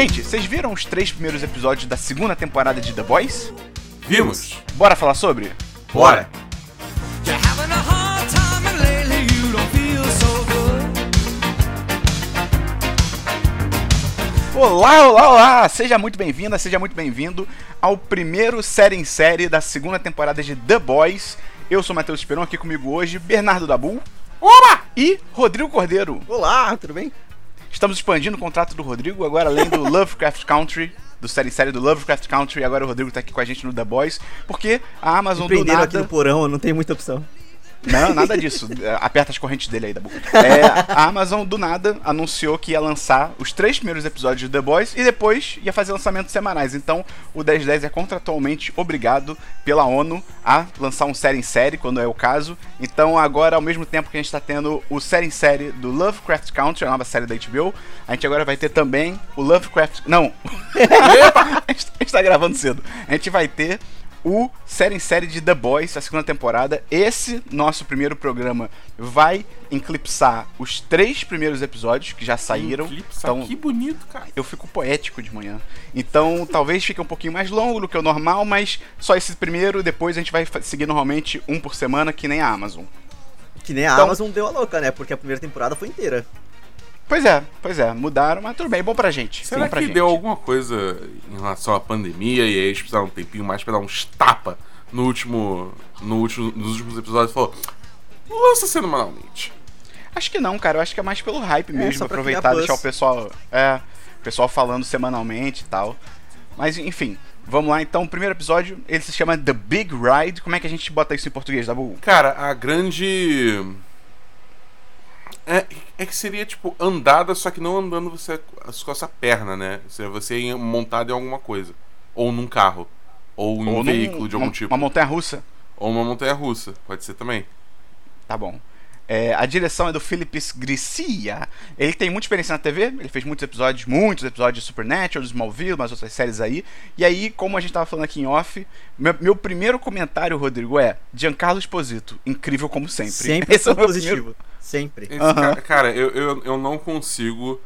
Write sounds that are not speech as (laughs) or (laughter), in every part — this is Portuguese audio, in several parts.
Gente, vocês viram os três primeiros episódios da segunda temporada de The Boys? Vimos? Bora falar sobre? Bora! Olá, olá, olá! Seja muito bem-vinda, seja muito bem-vindo ao primeiro série em série da segunda temporada de The Boys. Eu sou Matheus Esperon, aqui comigo hoje, Bernardo Dabu. Oba! E Rodrigo Cordeiro. Olá, tudo bem? Estamos expandindo o contrato do Rodrigo, agora além do (laughs) Lovecraft Country, do série série do Lovecraft Country, agora o Rodrigo tá aqui com a gente no The Boys, porque a Amazon do Prenderam aqui nada... no porão, não tem muita opção. Não, nada disso. É, Aperta as correntes dele aí, Dabu. (laughs) É, a Amazon, do nada, anunciou que ia lançar os três primeiros episódios de The Boys e depois ia fazer lançamentos semanais. Então, o 1010 é contratualmente obrigado pela ONU a lançar um série em série, quando é o caso. Então, agora, ao mesmo tempo que a gente está tendo o série em série do Lovecraft Country, a nova série da HBO, a gente agora vai ter também o Lovecraft... Não! (laughs) a gente está gravando cedo. A gente vai ter o série em série de The Boys, a segunda temporada. Esse nosso primeiro programa vai eclipsar os três primeiros episódios que já saíram. Eclipse, que bonito, cara. eu fico poético de manhã. Então, talvez fique um pouquinho mais longo do que o normal, mas só esse primeiro, depois a gente vai seguir normalmente um por semana, que nem a Amazon. Que nem a Então- Amazon deu a louca, né? Porque a primeira temporada foi inteira. Pois é, pois é, mudaram, mas tudo bem, bom pra gente. Será pra que gente. deu alguma coisa em relação à pandemia e aí eles precisaram um tempinho mais pra dar uns tapa no último, no último, nos últimos episódios e falou, lança semanalmente. Acho que não, cara. Eu acho que é mais pelo hype mesmo, só pra aproveitar e deixar o pessoal, é, o pessoal falando semanalmente e tal. Mas enfim, vamos lá então. O primeiro episódio, ele se chama The Big Ride. Como é que a gente bota isso em português, Dabu? Cara, a grande... É, é que seria, tipo, andada, só que não andando você com essa perna, né? Você montado em alguma coisa. Ou num carro. Ou em um num- veículo de algum uma, tipo. Uma montanha russa. Ou uma montanha russa, pode ser também. Tá bom. É, a direção é do Philips Gricia. Ele tem muita experiência na TV, ele fez muitos episódios, muitos episódios de Supernatural, de Smallville, umas outras séries aí. E aí, como a gente tava falando aqui em off, meu, meu primeiro comentário, Rodrigo, é Giancarlo Esposito, incrível como sempre. Sempre (laughs) Esse é positivo. primeiro- Sempre. Esse Aham. cara, cara, eu, eu, eu não consigo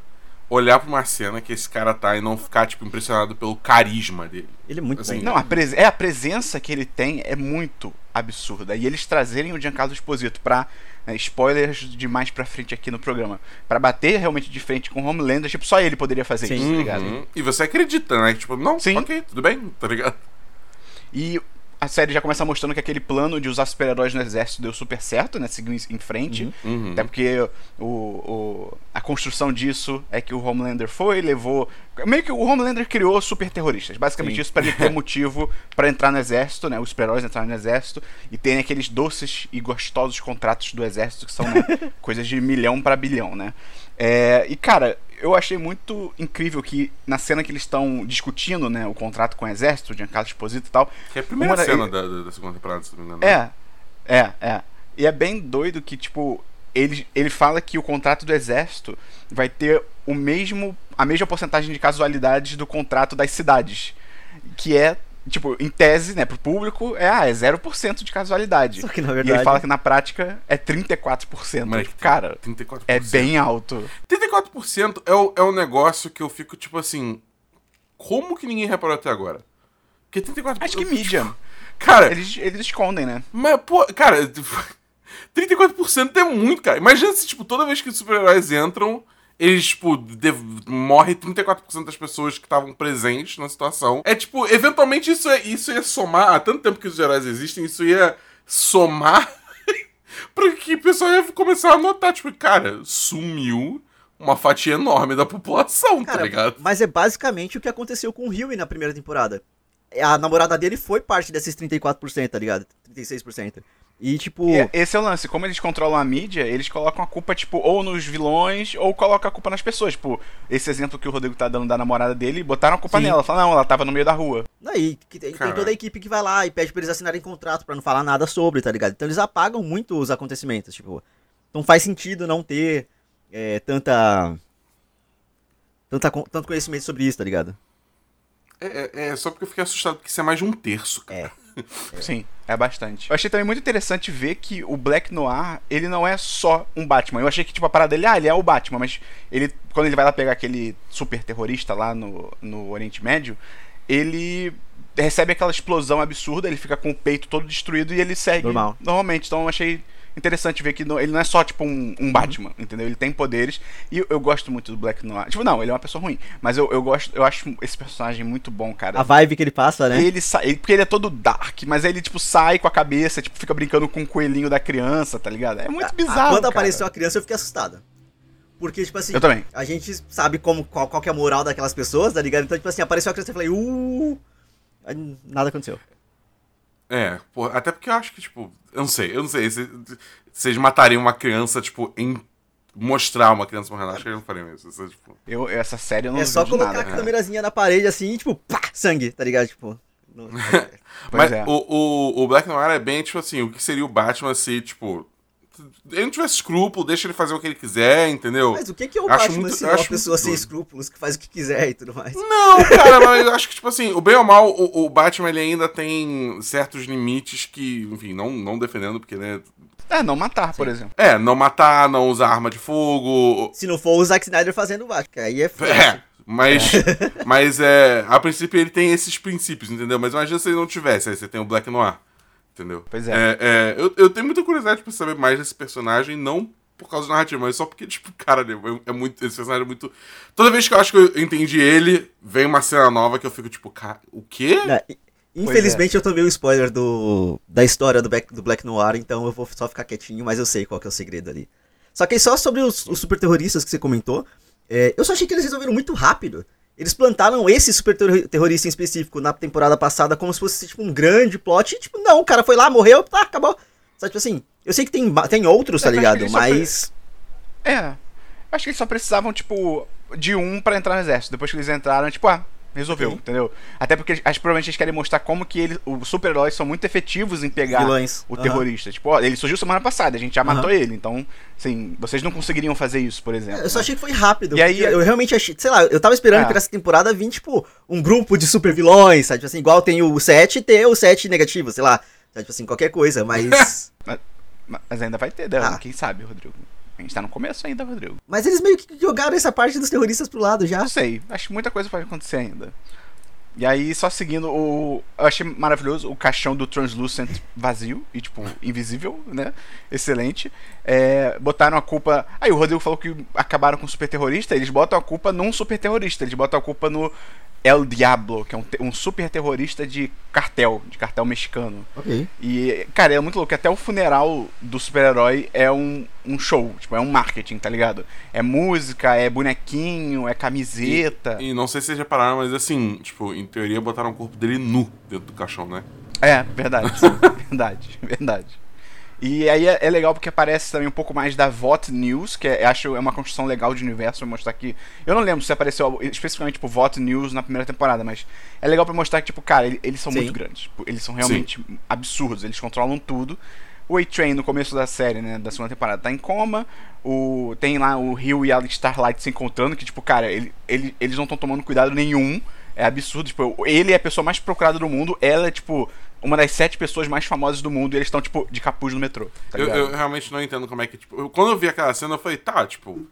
olhar pra uma cena que esse cara tá e não ficar, tipo, impressionado pelo carisma dele. Ele é muito Assim, bom. Não, a, pres- é, a presença que ele tem é muito absurda. E eles trazerem o Giancarlo Esposito pra. Né, spoilers de mais pra frente aqui no programa. Pra bater realmente de frente com o Homelander, tipo, só ele poderia fazer Sim. isso, tá ligado? Uhum. E você acredita, né? Tipo, não, Sim. ok, tudo bem, tá ligado? E a série já começa mostrando que aquele plano de usar super-heróis no exército deu super certo, né? Seguiu em, frente. Uhum. Até porque o, o- a construção disso é que o Homelander foi, levou. Meio que o Homelander criou super terroristas. Basicamente Sim. isso pra ele ter motivo pra entrar no exército, né? Os super-heróis entrarem no exército e terem aqueles doces e gostosos contratos do exército que são né, (laughs) coisas de milhão pra bilhão, né? É, e cara, eu achei muito incrível que na cena que eles estão discutindo, né, o contrato com o exército, o Giancarlo Esposito e tal, Que é a primeira da- cena da, da, da segunda temporada, se não me engano. é, é, é. E é bem doido que, tipo, ele, ele fala que o contrato do exército vai ter o mesmo, a mesma porcentagem de casualidades do contrato das cidades. Que é, tipo, em tese, né, pro público, é, ah, é 0% de casualidade. Só que na E verdade. ele fala que na prática é 34%. Mas, Cara, 34%. é bem alto. 34% é o, é o negócio que eu fico, tipo assim. Como que ninguém reparou até agora? Porque 34%. Acho que mídia. Cara, Eles, eles escondem, né? Mas, pô, cara, (laughs) 34% é muito, cara. Imagina se, tipo, toda vez que os super-heróis entram, eles, tipo, morre 34% das pessoas que estavam presentes na situação. É, tipo, eventualmente isso, é, isso ia somar, há tanto tempo que os heróis existem, isso ia somar (laughs) pra que o pessoal ia começar a notar, tipo, cara, sumiu uma fatia enorme da população, tá Cara, ligado? mas é basicamente o que aconteceu com o Huey na primeira temporada. A namorada dele foi parte desses 34%, tá ligado? 36%. E tipo. E esse é o lance, como eles controlam a mídia, eles colocam a culpa, tipo, ou nos vilões, ou colocam a culpa nas pessoas. Tipo, esse exemplo que o Rodrigo tá dando da namorada dele, botaram a culpa Sim. nela. Falaram, não, ela tava no meio da rua. Aí que tem, tem toda a equipe que vai lá e pede pra eles assinarem contrato pra não falar nada sobre, tá ligado? Então eles apagam muito os acontecimentos, tipo. Não faz sentido não ter é, tanta. Tanta, tanto conhecimento sobre isso, tá ligado? É, é- é só porque eu fiquei assustado, porque isso é mais de um terço, cara. É. Sim, é bastante. Eu achei também muito interessante ver que o Black Noir, ele não é só um Batman. Eu achei que, tipo, a parada dele, ah, ele é o Batman, mas ele, quando ele vai lá pegar aquele super terrorista lá no, no Oriente Médio, ele recebe aquela explosão absurda, ele fica com o peito todo destruído e ele segue Normal. normalmente. Então eu achei interessante ver que não- ele não é só, tipo, um, um Batman, entendeu? Ele tem poderes. E eu, eu gosto muito do Black Noir. Tipo, não, ele é uma pessoa ruim. Mas eu, eu gosto, eu acho esse personagem muito bom, cara. A vibe que ele passa, né? Ele sai, porque ele é todo dark, mas aí ele, tipo, sai com a cabeça, tipo, fica brincando com o coelhinho da criança, tá ligado? É muito bizarro. Quando cara. apareceu a criança, eu fiquei assustada. Porque, tipo assim, Eu também. a gente sabe como, qual, qual que é a moral daquelas pessoas, tá ligado? Então, tipo assim, apareceu a criança e eu falei, uh. Nada aconteceu. É, pô, até porque eu acho que, tipo, eu não sei, eu não sei. se- Vocês matariam uma criança, tipo, em mostrar uma criança morrendo. Acho que eles não fariam isso. isso é, tipo, Eu, essa série eu não é só colocar nada. a câmerazinha na parede assim e, tipo, pá, sangue, tá ligado? Tipo. (laughs) não- Mas é. o, o, o Black Noir é bem, tipo assim, o que seria o Batman se, tipo. Ele não tivesse escrúpulo, deixa ele fazer o que ele quiser, entendeu? Mas o que que é o Acho Batman muito- se eu é uma acho pessoa sem escrúpulos que faz o que quiser e tudo mais? Não, cara, mas eu acho que, tipo assim, o bem ou mal, o, o Batman ele ainda tem certos limites que, enfim, não, não defendendo, porque, né. É, não matar, por exemplo. É, não matar, não usar arma de fogo. Se não for o Zack Snyder fazendo o Batman, que aí é foda. É, mas, mas é, a princípio ele tem esses princípios, entendeu? Mas imagina se ele não tivesse, aí você tem o Black Noir, entendeu? Pois é. é, eu, eu tenho muita curiosidade pra saber mais desse personagem, não por causa da narrativa, mas só porque, (laughs) tipo, cara, ele é, é muito, esse personagem é muito... Toda vez que eu acho que eu entendi ele, vem uma cena nova que eu fico, tipo, cara, o quê? Né, e- Infelizmente eu tomei o spoiler do, da história do Black, do Black Noir, então eu vou só ficar quietinho, mas eu sei qual que é o segredo ali. Só que aí só sobre os, os super terroristas que você comentou, é, eu só achei que eles resolveram muito rápido. Eles plantaram esse super terro- terrorista em específico na temporada passada como se fosse tipo um grande plot. E, tipo, não, o cara foi lá, morreu, tá, acabou. Só tipo assim, eu sei que tem, tem outros, tá É, ligado? Mas. É. Acho que eles só precisavam, tipo, de um pra entrar no exército. Depois que eles entraram, tipo, ah, resolveu, Sim. entendeu? Até porque eles- acho que provavelmente eles querem mostrar como que ele, os super-heróis são muito efetivos em pegar Vilões. o Aham. terrorista. Tipo, ó, ele surgiu semana passada, a gente já Aham. matou ele. Então, assim, vocês não conseguiriam fazer isso, por exemplo. Eu só né? achei que foi rápido. E aí- eu realmente achei, sei lá, eu tava esperando É. que nessa temporada vir, tipo, um grupo de super vilões, sabe? Tipo assim, igual tem o 7 ter o 7 negativo, sei lá. Sabe? Tipo assim, qualquer coisa, (laughs) mas. Mas ainda vai ter, né? Ah. quem sabe, Rodrigo. A gente tá no começo ainda, Rodrigo. mas eles meio que jogaram essa parte dos terroristas pro lado já. Não sei, acho que muita coisa pode acontecer ainda. E aí, só seguindo o. Eu achei maravilhoso o caixão do Translucent vazio e, tipo, invisível, né? Excelente. É, botaram a culpa. Aí o Rodrigo falou que acabaram com o super terrorista. Eles botam a culpa num super terrorista. Eles botam a culpa no El Diablo, que é um, te- um super terrorista de cartel, de cartel mexicano. Ok. E, cara, é muito louco. Até o funeral do super-herói é um, um show. Tipo, é um marketing, tá ligado? É música, é bonequinho, é camiseta. E não sei se vocês repararam, mas assim, tipo, em teoria botaram o corpo dele nu dentro do caixão, né? É, verdade. (laughs) verdade, verdade. E aí é, é legal porque aparece também um pouco mais da VOT News, que é, eu acho é uma construção legal de universo pra mostrar que. Eu não lembro se apareceu especificamente tipo VOT News na primeira temporada, mas é legal pra mostrar que, tipo, cara, ele- eles são Sim. muito grandes. Tipo, Eles são realmente absurdos, eles controlam tudo. O A-Train no começo da série, né, da segunda temporada, tá em coma. O, tem lá o Rio e a Starlight se encontrando, que, tipo, cara, ele, ele- eles não estão tomando cuidado nenhum. É absurdo, tipo, ele é a pessoa mais procurada do mundo, ela é, tipo, uma das sete pessoas mais famosas do mundo e eles estão, tipo, de capuz no metrô. Tá eu, eu realmente não entendo como é que, tipo, eu- quando eu vi aquela cena, eu falei, tá, tipo,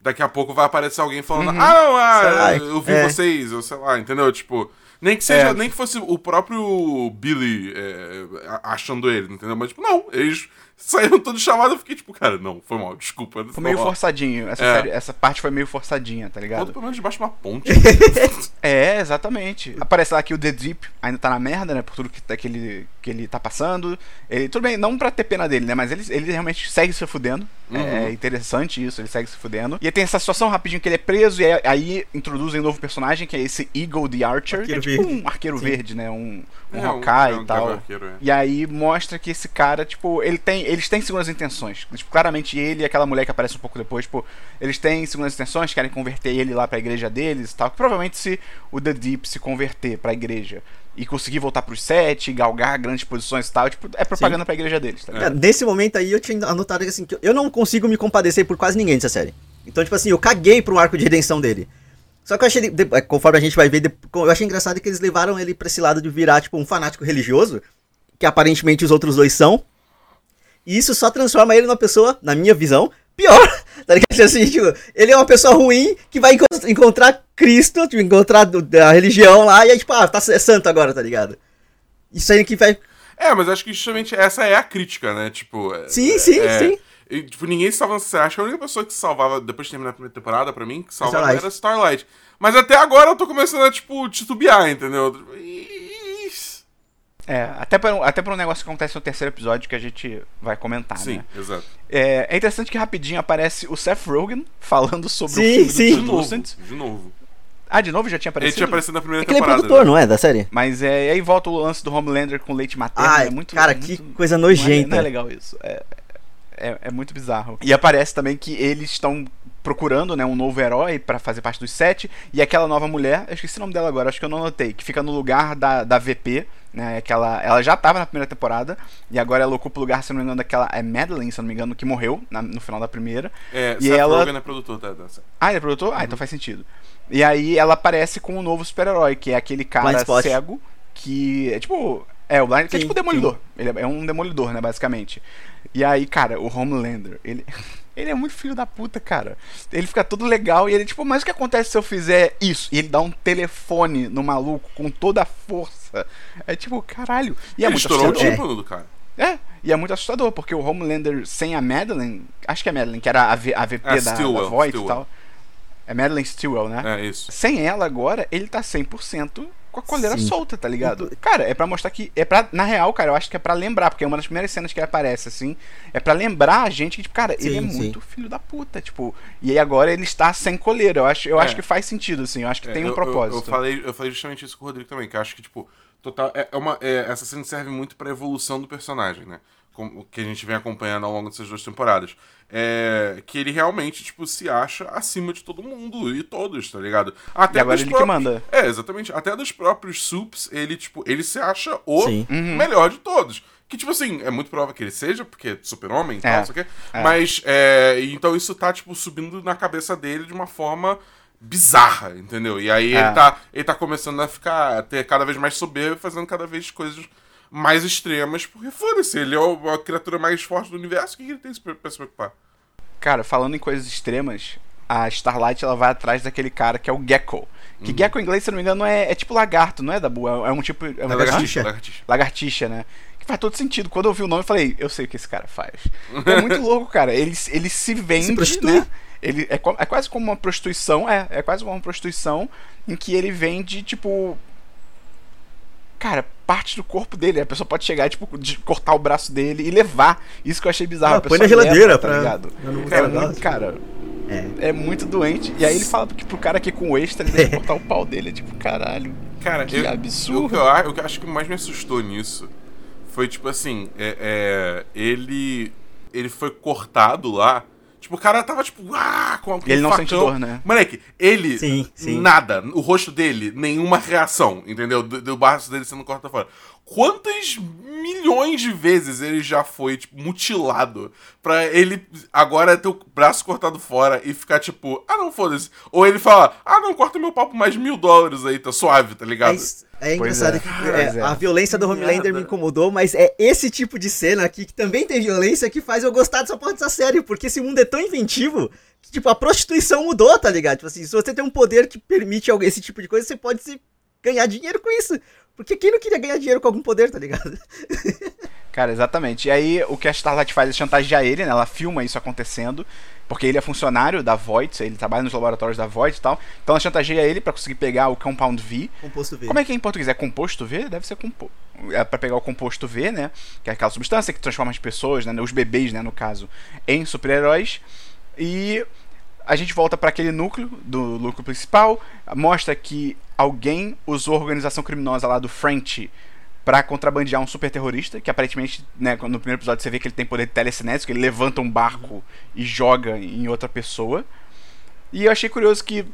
daqui a pouco vai aparecer alguém falando, ah, não, ah, eu vi é. vocês, ou sei lá, entendeu? Tipo, nem que seja, É. nem que fosse o próprio Billy é, achando ele, entendeu? Mas, tipo, não, eles saíram todos chamados, eu fiquei, tipo, cara, não, foi mal, desculpa. Foi meio forçadinho. Essa, É. série- essa parte foi meio forçadinha, tá Todo ligado? pelo menos debaixo de uma ponte. (laughs) É, exatamente. Aparece lá que o The Deep ainda tá na merda, né? Por tudo que, tá- que, ele, que ele tá passando. Ele, tudo bem, não pra ter pena dele, né? Mas ele, ele realmente segue se fudendo. É interessante isso, ele segue se fudendo. E aí tem essa situação rapidinho que ele é preso, e aí, aí introduzem um novo personagem, que é esse Eagle the Archer, Arqueiro que é tipo verde. um arqueiro verde, né? Um, um É, um- Hawkeye é um e tal. arqueiro, é. E aí mostra que esse cara, tipo, ele tem, eles têm segundas intenções. Tipo, claramente ele e aquela mulher que aparece um pouco depois, tipo, eles têm segundas intenções, querem converter ele lá pra igreja deles e tal. Que provavelmente se o The Deep se converter pra igreja e conseguir voltar pros sete, galgar grandes posições e tal, tipo, é propaganda pra igreja deles, tá ligado? Cara, nesse momento aí eu tinha anotado que assim, que eu não consigo me compadecer por quase ninguém dessa série. Então, tipo assim, eu caguei pro arco de redenção dele. Só que eu achei, de- conforme a gente vai ver, de- eu achei engraçado que eles levaram ele pra esse lado de virar, tipo, um fanático religioso. que aparentemente os outros dois são. E isso só transforma ele numa pessoa, na minha visão, pior. (laughs) Tá ligado? Assim, tipo, ele é uma pessoa ruim que vai enco- encontrar Cristo, tipo, encontrar da religião lá, e aí, tipo, ah, tá, é santo agora, tá ligado? Isso aí que vai. É, mas acho que justamente essa é a crítica, né? Tipo. é- Sim, é- sim, é- sim. e, tipo, ninguém salva. Acho que a única pessoa que salvava depois de terminar a primeira temporada, pra mim, que salvava Starlight. era Starlight. Mas até agora eu tô começando a, tipo, titubear, entendeu? Ih, É, até pra, um- até pra um negócio que acontece no terceiro episódio que a gente vai comentar, Sim, né? exato. É, é interessante que rapidinho aparece o Seth Rogen falando sobre Sim, o filme sim. do De novo. Translucent. De novo. Ah, de novo já tinha Ele aparecido? tinha aparecido na primeira É que ele é temporada. produtor, né? não é? Da série? Mas é, aí volta o lance do Homelander com leite materno. Ai, é muito, cara, é que muito- coisa não é- nojenta. Não é, legal isso. É, é, é muito bizarro. E aparece também que eles estão procurando né, um novo herói pra fazer parte dos sete. E aquela nova mulher, eu esqueci o nome dela agora, acho que eu não notei, que fica no lugar da, da VP. Né, aquela, ela já tava na primeira temporada. E agora ela ocupa o lugar, se não me engano, daquela. É Madeline, se não me engano, que morreu na- no final da primeira. É, E Seth ela- Rogen é produtor da dança. Ah, ele é produtor? Ah, então faz sentido. E aí ela aparece com um novo super-herói, que é aquele cara cego, que é tipo. É, o Blind, que é Sim, tipo o Demolidor. Ele é, é um Demolidor, né, basicamente. E aí, cara, o Homelander, ele. (laughs) Ele é muito filho da puta, cara. Ele fica todo legal e ele, tipo, mas o que acontece se eu fizer isso? E ele dá um telefone no maluco com toda a força. É tipo, caralho. E é Ele muito estourou o tímpano do cara. É, e é muito assustador, porque o Homelander sem a Madeline, acho que é a Madeline, que era a, V- a VP É, da, da Stillwell, Voight e Stillwell. tal. É Madeline Stillwell, né? É isso. Sem ela agora, ele tá 100% com a coleira Sim. solta, tá ligado? Cara, é pra mostrar que. É pra, na real, cara, eu acho que é pra lembrar, porque é uma das primeiras cenas que ele aparece, assim. É pra lembrar a gente que, tipo, cara, ele é Sim, sim. muito filho da puta, tipo. E aí agora ele está sem coleira. Eu acho, eu É. acho que faz sentido, assim. Eu acho que É, tem um eu- eu- propósito. Eu, falei, eu falei justamente isso com o Rodrigo também, que eu acho que, tipo, total, é, é uma, é, essa cena serve muito pra evolução do personagem, né? Que a gente vem acompanhando ao longo dessas duas temporadas. É, que ele realmente, tipo, se acha acima de todo mundo e todos, tá ligado? Até E agora dos ele que manda. É, exatamente. Até dos próprios Sups, ele, tipo, ele se acha o Sim. Uhum. melhor de todos. Que, tipo assim, é muito provável que ele seja, porque é super-homem e tal, É, não sei o quê. é. Mas, é, então isso tá, tipo, subindo na cabeça dele de uma forma bizarra, entendeu? E aí É. ele, tá, ele tá começando a ficar, a ter cada vez mais soberbo, fazendo cada vez coisas mais extremas, porque foda-se, ele é o- a criatura mais forte do universo, o que ele tem pra se preocupar? Cara, falando em coisas extremas, a Starlight ela vai atrás daquele cara que é o Gecko. Que Uhum. Gecko em inglês, se eu não me engano, é, é tipo lagarto, não é, Dabu? É, é um tipo. É um É lagartixa. lagartixa. lagartixa. lagartixa, né? Que faz todo sentido. Quando eu vi o nome, eu falei, eu sei o que esse cara faz. É muito (laughs) louco, cara. Ele, ele se vende, Se né? Ele é, é quase como uma prostituição, é, é quase como uma prostituição em que ele vende, tipo. Cara, parte do corpo dele. A pessoa pode chegar, tipo, de cortar o braço dele e levar. Isso que eu achei bizarro. Ah, a põe na geladeira leva, pra- Tá ligado? pra não É muito, cara. É. É muito doente. E aí ele fala que pro cara aqui com extra ele deve cortar o pau dele. É tipo, caralho. Cara, Que eu, absurdo. O que, eu, o que eu acho que mais me assustou nisso foi, tipo assim, é, é, ele. Ele foi cortado lá. Tipo, o cara tava, tipo, ah, com E ele um não facão. sente dor, né? Moleque, ele. Sim, sim. Nada. O rosto dele, nenhuma reação, entendeu? Do, do braço dele sendo cortado fora. Quantas milhões de vezes ele já foi, tipo, mutilado pra ele agora ter o braço cortado fora e ficar tipo, ah, não, foda-se. Ou ele fala, ah, não, corta meu pau por mais mil dólares aí, tá suave, tá ligado? Mas é engraçado é. que Pois é, é. a violência do Homelander me incomodou, mas é esse tipo de cena aqui que também tem violência que faz eu gostar dessa porra dessa série, porque esse mundo é tão inventivo que, tipo, a prostituição mudou, tá ligado? Tipo assim, se você tem um poder que permite esse tipo de coisa, você pode se ganhar dinheiro com isso. Porque quem não queria ganhar dinheiro com algum poder, tá ligado? Cara, exatamente. E aí o que a Starlight faz é chantagear ele, né? Ela filma isso acontecendo. Porque ele é funcionário da Voight, ele trabalha nos laboratórios da Voight e tal. Então ela chantageia ele pra conseguir pegar o Compound V. Composto V. Como é que é em português? É composto V? Deve ser composto. É pra pegar o composto V, né? Que é aquela substância que transforma as pessoas, né? Os bebês, né? No caso, em super-heróis. E a gente volta pra aquele núcleo do núcleo principal. Mostra que alguém usou a organização criminosa lá do French pra contrabandear um super terrorista, que aparentemente, né, no primeiro episódio você vê que ele tem poder telecinético, ele levanta um barco e joga em outra pessoa. E eu achei curioso que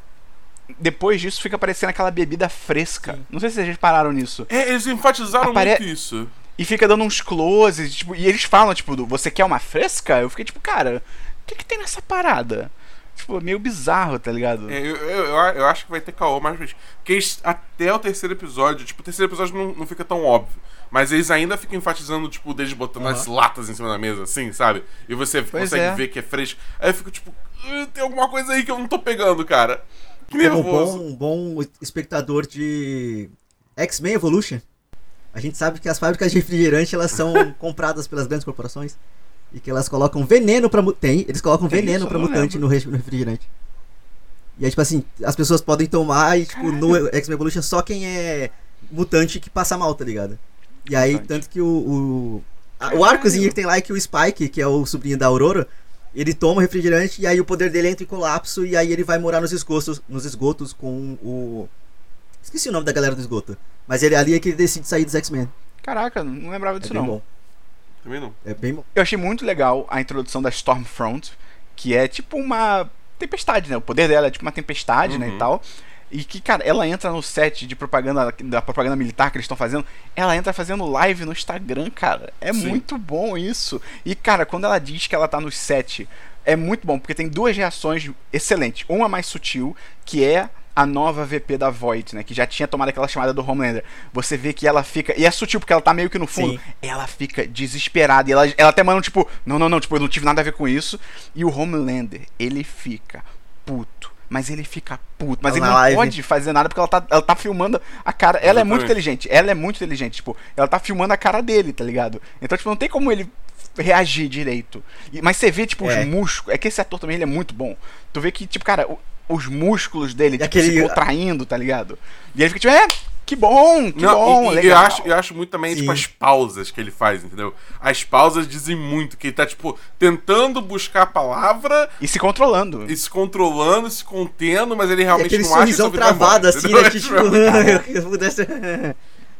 depois disso fica aparecendo aquela bebida fresca. Não sei se vocês pararam nisso. É, eles enfatizaram Apare- muito isso. E fica dando uns closes, tipo, e eles falam, tipo, do, você quer uma fresca? Eu fiquei tipo, cara, o que que tem nessa parada? Tipo, meio bizarro, tá ligado? É, eu, eu, eu acho que vai ter caô mais vezes. Porque eles- até o terceiro episódio, tipo, o terceiro episódio não, não fica tão óbvio. Mas eles ainda ficam enfatizando, tipo, deles botando as latas em cima da mesa, assim, sabe? E você Pois consegue é. ver que é fresco. Aí eu fico, tipo, "Ah, tem alguma coisa aí que eu não tô pegando, cara. Que Como nervoso. bom, bom espectador de X-Men Evolution, a gente sabe que as fábricas de refrigerante elas são (laughs) compradas pelas grandes corporações e que elas colocam veneno pra tem, eles colocam Tem veneno isso? pra mutante no re- no refrigerante. E aí tipo assim, as pessoas podem tomar e tipo no (laughs) X-Men Evolution só quem é mutante que passa mal, tá ligado? E aí Mutante. tanto que o o, o arcozinho que tem lá é que o Spike, que é o sobrinho da Aurora, ele toma o refrigerante e aí o poder dele entra em colapso e aí ele vai morar nos esgotos, nos esgotos com o Esqueci o nome da galera do esgoto. Mas ele ali é que ele decide sair dos X-Men. Caraca, não lembrava É disso bem não. bom. Também não. É bem. Eu achei muito legal a introdução da Stormfront, que é tipo uma tempestade, né? O poder dela é tipo uma tempestade, né, Uhum. e tal. E que, cara, ela entra no set de propaganda da propaganda militar que eles estão fazendo, ela entra fazendo live no Instagram, cara. É Sim. muito bom isso. E, cara, quando ela diz que ela tá no set, é muito bom, porque tem duas reações excelentes. Uma mais sutil, que é a nova VP da Voight, né? Que já tinha tomado aquela chamada do Homelander. Você vê que ela fica. E é sutil, porque ela tá meio que no fundo. Sim. Ela fica desesperada. E ela, ela até manda, tipo, não, não, não, tipo, eu não tive nada a ver com isso. E o Homelander, ele fica puto. Mas ele fica puto. Mas ele na não live. pode fazer nada porque ela tá, ela tá filmando a cara. Ela é muito inteligente. Ela é muito inteligente. Tipo, ela tá filmando a cara dele, tá ligado? Então, tipo, não tem como ele reagir direito. E- mas você vê, tipo, É. os músculos. É que esse ator também ele é muito bom. Tu vê que, tipo, cara, os músculos dele, tipo, aquele- se contraindo, tá ligado? E ele fica, tipo, é, que bom, que Não, bom, e- e, eu, legal. acho, eu acho muito também, Sim. tipo, as pausas que ele faz, entendeu? As pausas dizem muito, que ele tá, tipo, tentando buscar a palavra E se controlando. e se controlando, se contendo, mas ele realmente aquele não acha que sorrisão sua vida vai travado embora, assim, né? que, (laughs) Tipo, eu pudesse. É.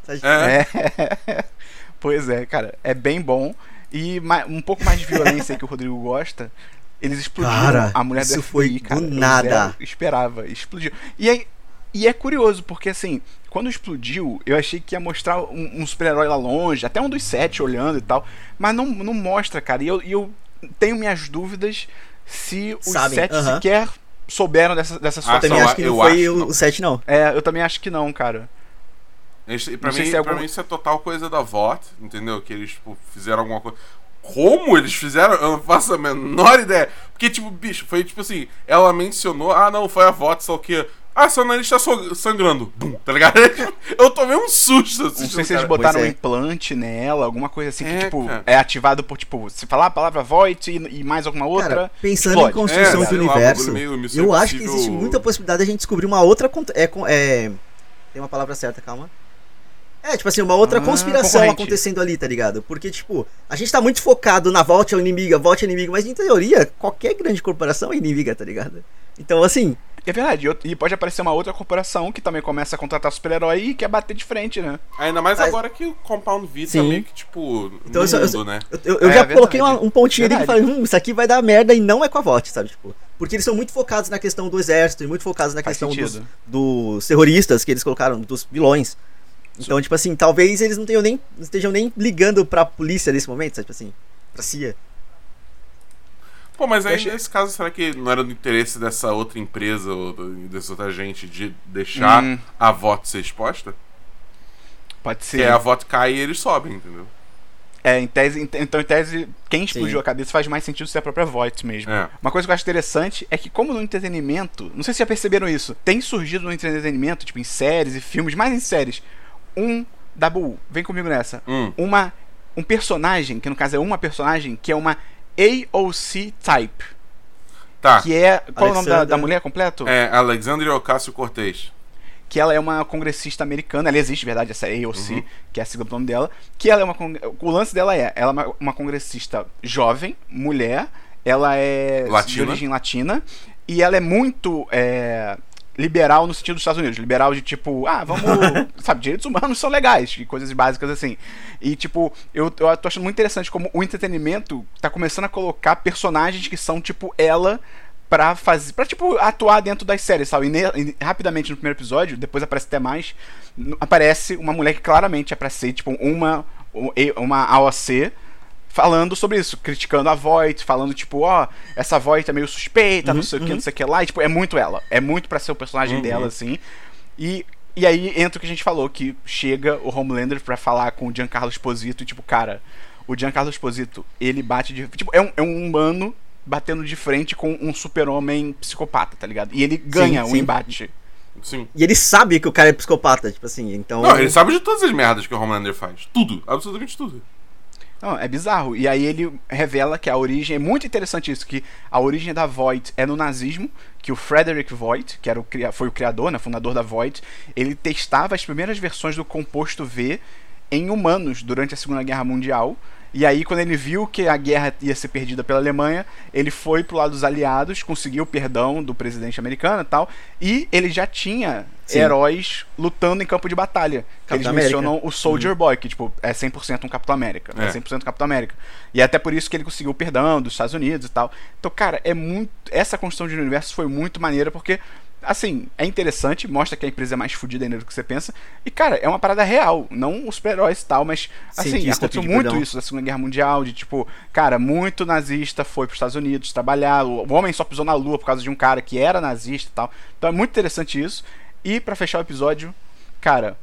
(laughs) É. (laughs) pois é, cara, é bem bom. E um pouco mais de violência que o Rodrigo gosta. Eles explodiram Cara, a mulher isso FBI, foi cara. do nada. esperava, explodiu. E, aí, e é curioso, porque assim, quando explodiu, eu achei que ia mostrar um, um super-herói lá longe, até um dos sete olhando e tal. Mas não, não mostra, cara. E eu, e eu tenho minhas dúvidas se os Sabem, sete aham. sequer souberam dessa, dessa Ah, situação. Também eu acho que não eu foi acho, o, não. o 7, não. É, eu também acho que não, cara. Isso- e pra, Não mim, é pra alguma- mim isso é total coisa da VOT, entendeu? Que eles tipo, fizeram alguma coisa. Como eles fizeram? Eu não faço a menor ideia. Porque, tipo, bicho, foi tipo assim: ela mencionou, ah, não, foi a VOT, só que. Ah, seu nariz tá sangrando. Bum, tá ligado? (laughs) Eu tomei um susto Não sei se eles botaram Pois um é. implante nela, alguma coisa assim, que, É, tipo, cara. é ativado por, tipo, se falar a palavra Void e, e mais alguma outra. Cara, pensando explode. em construção É, de lá, universo, Missão eu acho que existe muita possibilidade de a gente descobrir uma outra. É, é, tem uma palavra certa, calma. É, tipo assim, uma outra Ah, conspiração concorrente. acontecendo ali, tá ligado? Porque, tipo, a gente tá muito focado na volta ao inimigo, a volta ao inimigo, mas em teoria, qualquer grande corporação é inimiga, tá ligado? Então, assim, É verdade, e pode aparecer uma outra corporação que também começa a contratar super-herói e quer bater de frente, né? Ainda mais Mas- agora que o Compound V tá Sim. meio que, tipo, Então, eu mundo, né? eu, eu- eu É, já verdade. coloquei uma- um pontinho ali que falei, hum, isso aqui vai dar merda e não é com a VOT, sabe? Tipo, porque eles são muito focados na questão do exército e muito focados na Faz questão dos, dos terroristas que eles colocaram, dos vilões. Então, tipo assim, talvez eles não, tenham nem, não estejam nem ligando pra polícia nesse momento, sabe? Tipo assim, pra CIA. Pô, mas aí achei- nesse caso, será que não era do interesse dessa outra empresa ou dessa outra gente de deixar Hum. a VOT ser exposta? Pode ser. Que aí a VOT cai e eles sobem, entendeu? É, em tese, ent- então, em tese, quem explodiu Sim. a cabeça faz mais sentido ser a própria Voight mesmo. É. Uma coisa que eu acho interessante é que, como no entretenimento, não sei se já perceberam isso, tem surgido no entretenimento, tipo em séries e filmes, mais em séries, um Dabu, vem comigo nessa. Hum. Uma um personagem, que no caso é uma personagem, que é uma AOC type, Tá. que é qual é o nome da, da mulher completo? É Alexandria Ocasio-Cortez. que ela é uma congressista americana, ela existe, de verdade, essa AOC, Uhum. que é a sigla do nome dela, que ela é uma o lance dela é, ela é uma, uma congressista jovem, mulher, ela é de Latina. origem latina e ela é muito é, liberal no sentido dos Estados Unidos, liberal de tipo, ah, vamos, (laughs) sabe, direitos humanos são legais e coisas básicas assim. E tipo, eu, eu tô achando muito interessante como o entretenimento tá começando a colocar personagens que são tipo ela pra fazer, para tipo atuar dentro das séries, sabe? E, ne- e rapidamente no primeiro episódio, depois aparece até mais, aparece uma mulher que claramente é pra ser tipo uma uma AOC falando sobre isso, criticando a Voight, falando tipo, ó, essa Voight é meio suspeita, não sei o que, não sei o que lá, e tipo, é muito ela, é muito pra ser o personagem Uhum. dela assim. E E aí entra o que a gente falou, que chega o Homelander pra falar com o Giancarlo Esposito e tipo, cara, o Giancarlo Esposito, ele bate de. Tipo, é um, é um humano batendo de frente com um super-homem psicopata, tá ligado? E ele ganha o sim. embate. Sim. E ele sabe que o cara é psicopata, tipo assim, então. Não, ele sabe de todas as merdas que o Homelander faz. Tudo. Absolutamente tudo. Não, é bizarro. E aí ele revela que a origem. É muito interessante isso, que a origem da Voight é no nazismo, que o Frederick Voight, que era o, foi o criador, né, fundador da Voight, ele testava as primeiras versões do composto V em humanos durante a Segunda Guerra Mundial. E aí, quando ele viu que a guerra ia ser perdida pela Alemanha, ele foi pro lado dos aliados, conseguiu o perdão do presidente americano e tal, e ele já tinha Sim. heróis lutando em campo de batalha. Que eles Capitão América. mencionam o Soldier Boy, que tipo, é 100% um Capitão América. É. É. 100% Capitão América. E é até por isso que ele conseguiu o perdão dos Estados Unidos e tal. Então, cara, é muito. Essa construção de universo foi muito maneira, porque, assim, é interessante, mostra que a empresa é mais fodida ainda do que você pensa. E, cara, é uma parada real, não os super-heróis e tal, mas, assim, aconteceu muito perdão. isso na Segunda Guerra Mundial, de tipo, cara, muito nazista foi pros Estados Unidos trabalhar, o homem só pisou na lua por causa de um cara que era nazista e tal. Então é muito interessante isso. E pra fechar o episódio, cara,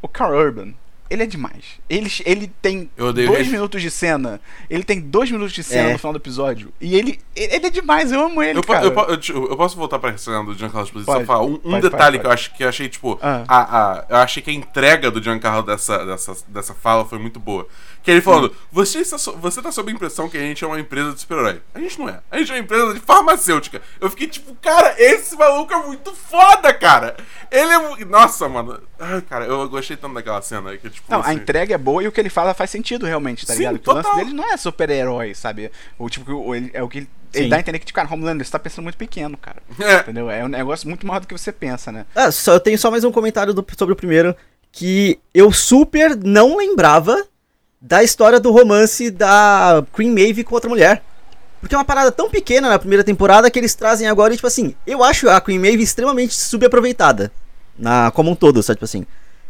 o Carl Urban, ele é demais. Ele, ele tem dois ele. minutos de cena. Ele tem dois minutos de cena É. no final do episódio. E ele, ele é demais, eu amo ele, Eu, cara. eu, eu, te- eu posso voltar pra cena do Giancarlo Esposito só Pode, falar um, um pode, detalhe pode, que eu acho que eu achei, tipo, Ah. a, a, eu achei que a entrega do Giancarlo dessa, dessa, dessa fala foi muito boa. Que ele falando, Hum. você, está so- você tá sob a impressão que a gente é uma empresa de super-herói. A gente não é. A gente é uma empresa de farmacêutica. Eu fiquei tipo, cara, esse maluco é muito foda, cara. Ele é muito. Nossa, mano. Ai, cara, eu gostei tanto daquela cena. Que, tipo, Não, a assim, entrega é boa e o que ele fala faz sentido realmente, tá Sim, ligado? Porque o lance total. dele não é super-herói, sabe? O tipo, ele, é o que ele, ele Sim. dá a entender que, tipo, cara, Homelander, você tá pensando muito pequeno, cara. (laughs) É. Entendeu? É um negócio muito maior do que você pensa, né? Ah, só, eu tenho só mais um comentário do- sobre o primeiro. Que eu super não lembrava da história do romance da Queen Maeve com outra mulher. Porque é uma parada tão pequena na primeira temporada que eles trazem agora e, tipo assim, eu acho a Queen Maeve extremamente subaproveitada. Na, como um todo, sabe, tipo assim.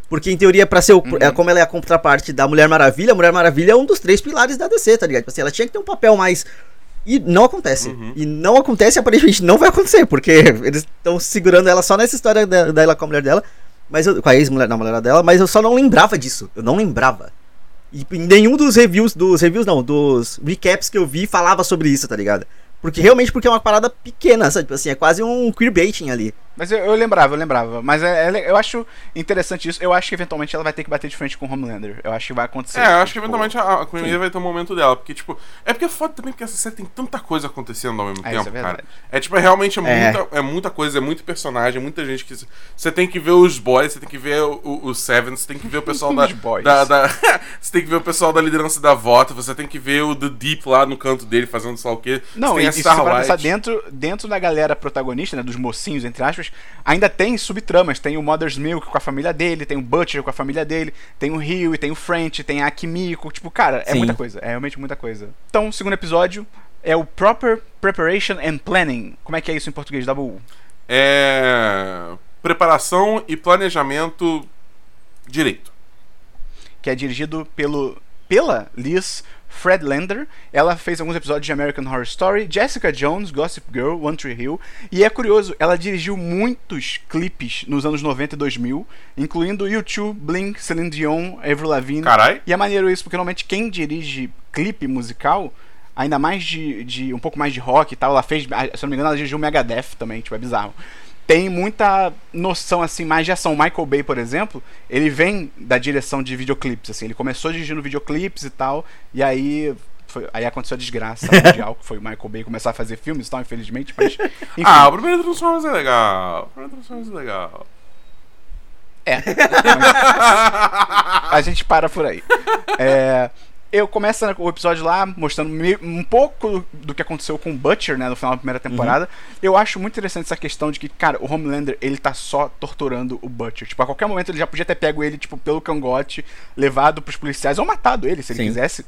Porque em teoria, pra ser o, é, como ela é a contraparte da Mulher Maravilha, a Mulher Maravilha é um dos três pilares da DC, tá ligado? Tipo assim, ela tinha que ter um papel mais. E não acontece. E não acontece, aparentemente não vai acontecer, porque (laughs) eles estão segurando ela só nessa história da- dela com a mulher dela. Mas eu, com a ex-mulher, não, a mulher dela, mas eu só não lembrava disso. Eu não lembrava. E nenhum dos reviews, dos reviews não, dos recaps que eu vi falava sobre isso, tá ligado? Porque realmente porque é uma parada pequena, sabe? Tipo assim, é quase um queerbaiting ali. Mas eu, eu lembrava, eu lembrava. Mas é, é eu acho interessante isso. Eu acho que eventualmente ela vai ter que bater de frente com o Homelander. Eu acho que vai acontecer. É, eu acho que Tipo, eventualmente a, a Queen Maeve vai ter um momento dela. Porque, tipo, é porque é foda também porque essa série tem tanta coisa acontecendo ao mesmo É, tempo, é cara. É tipo, é realmente é, É. Muita, é muita coisa, é muito personagem, é muita gente que. Você tem que ver os boys, você tem que ver o, o, o Seven, você tem que ver o pessoal (laughs) da, Os boys. da, da- (laughs) Você tem que ver o pessoal da liderança da Vota, você tem que ver o The Deep lá no canto dele fazendo sei lá o quê. Não, você e, tem e a se dentro, dentro da galera protagonista, né, dos mocinhos, entre aspas, ainda tem subtramas. Tem o Mother's Milk com a família dele, tem o Butcher com a família dele, tem o Rio, tem o French, tem a Akimiko. Tipo, cara, é Sim. muita coisa. É realmente muita coisa. Então, o segundo episódio é o Proper Preparation and Planning. Como é que é isso em português, Dabu? É. Preparação e planejamento direito. que é dirigido pelo pela Liz Fredlander. Ela fez alguns episódios de American Horror Story, Jessica Jones, Gossip Girl, One Tree Hill. E é curioso, ela dirigiu muitos clipes nos anos 90 e 2000, incluindo U2, Blink, Celine Dion, Avril Lavigne. Carai. E é maneiro isso, porque normalmente quem dirige clipe musical, ainda mais de, de um pouco mais de rock e tal, ela fez, ah, se eu não me engano, ela dirigiu Megadeth também, tipo, é bizarro. Tem muita noção assim mais de ação. Michael Bay, por exemplo, ele vem da direção de videoclipes, assim, ele começou dirigindo videoclipes e tal, e aí foi- aí aconteceu a desgraça (laughs) mundial, que foi o Michael Bay começar a fazer filmes e tal, infelizmente, mas (laughs) enfim. Ah, o primeiro Transformers é legal. O primeiro Transformers é legal. É. (laughs) a gente para por aí. É, eu começo o episódio lá mostrando um pouco do que aconteceu com o Butcher, né, no final da primeira temporada. Eu acho muito interessante essa questão de que, cara, o Homelander, ele tá só torturando o Butcher. Tipo, a qualquer momento ele já podia ter pego ele, tipo, pelo cangote, levado pros policiais ou matado ele, se ele Sim. quisesse.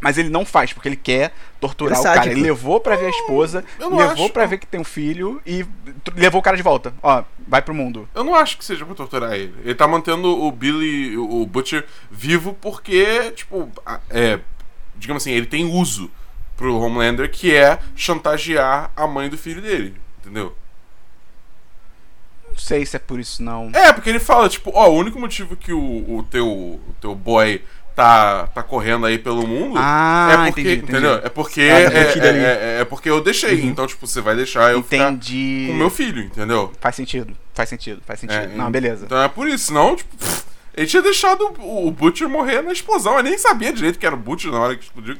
Mas ele não faz, porque ele quer torturar Ele o é cara. sádico. Ele levou pra ver a esposa, levou acho. pra ver que tem um filho e levou o cara de volta. Ó, vai pro mundo. Eu não acho que seja pra torturar ele. Ele tá mantendo o Billy, o Butcher, vivo porque, tipo, é. Digamos assim, ele tem uso pro Homelander, que é chantagear a mãe do filho dele. Entendeu? Não sei se é por isso, não. É, porque ele fala, tipo, ó, o único motivo que o, o teu, o teu boy tá, tá correndo aí pelo mundo Ah, é porque, entendi, entendi. entendeu? É porque Ah, é, tá é- é- é porque eu deixei, então, tipo, você vai deixar eu ficar Entendi. com meu filho, entendeu? Faz sentido, faz sentido, faz sentido. É, não, beleza. Então é por isso, senão, tipo, pff, ele tinha deixado o Butcher morrer na explosão. Eu nem sabia direito que era o Butcher na hora que explodiu.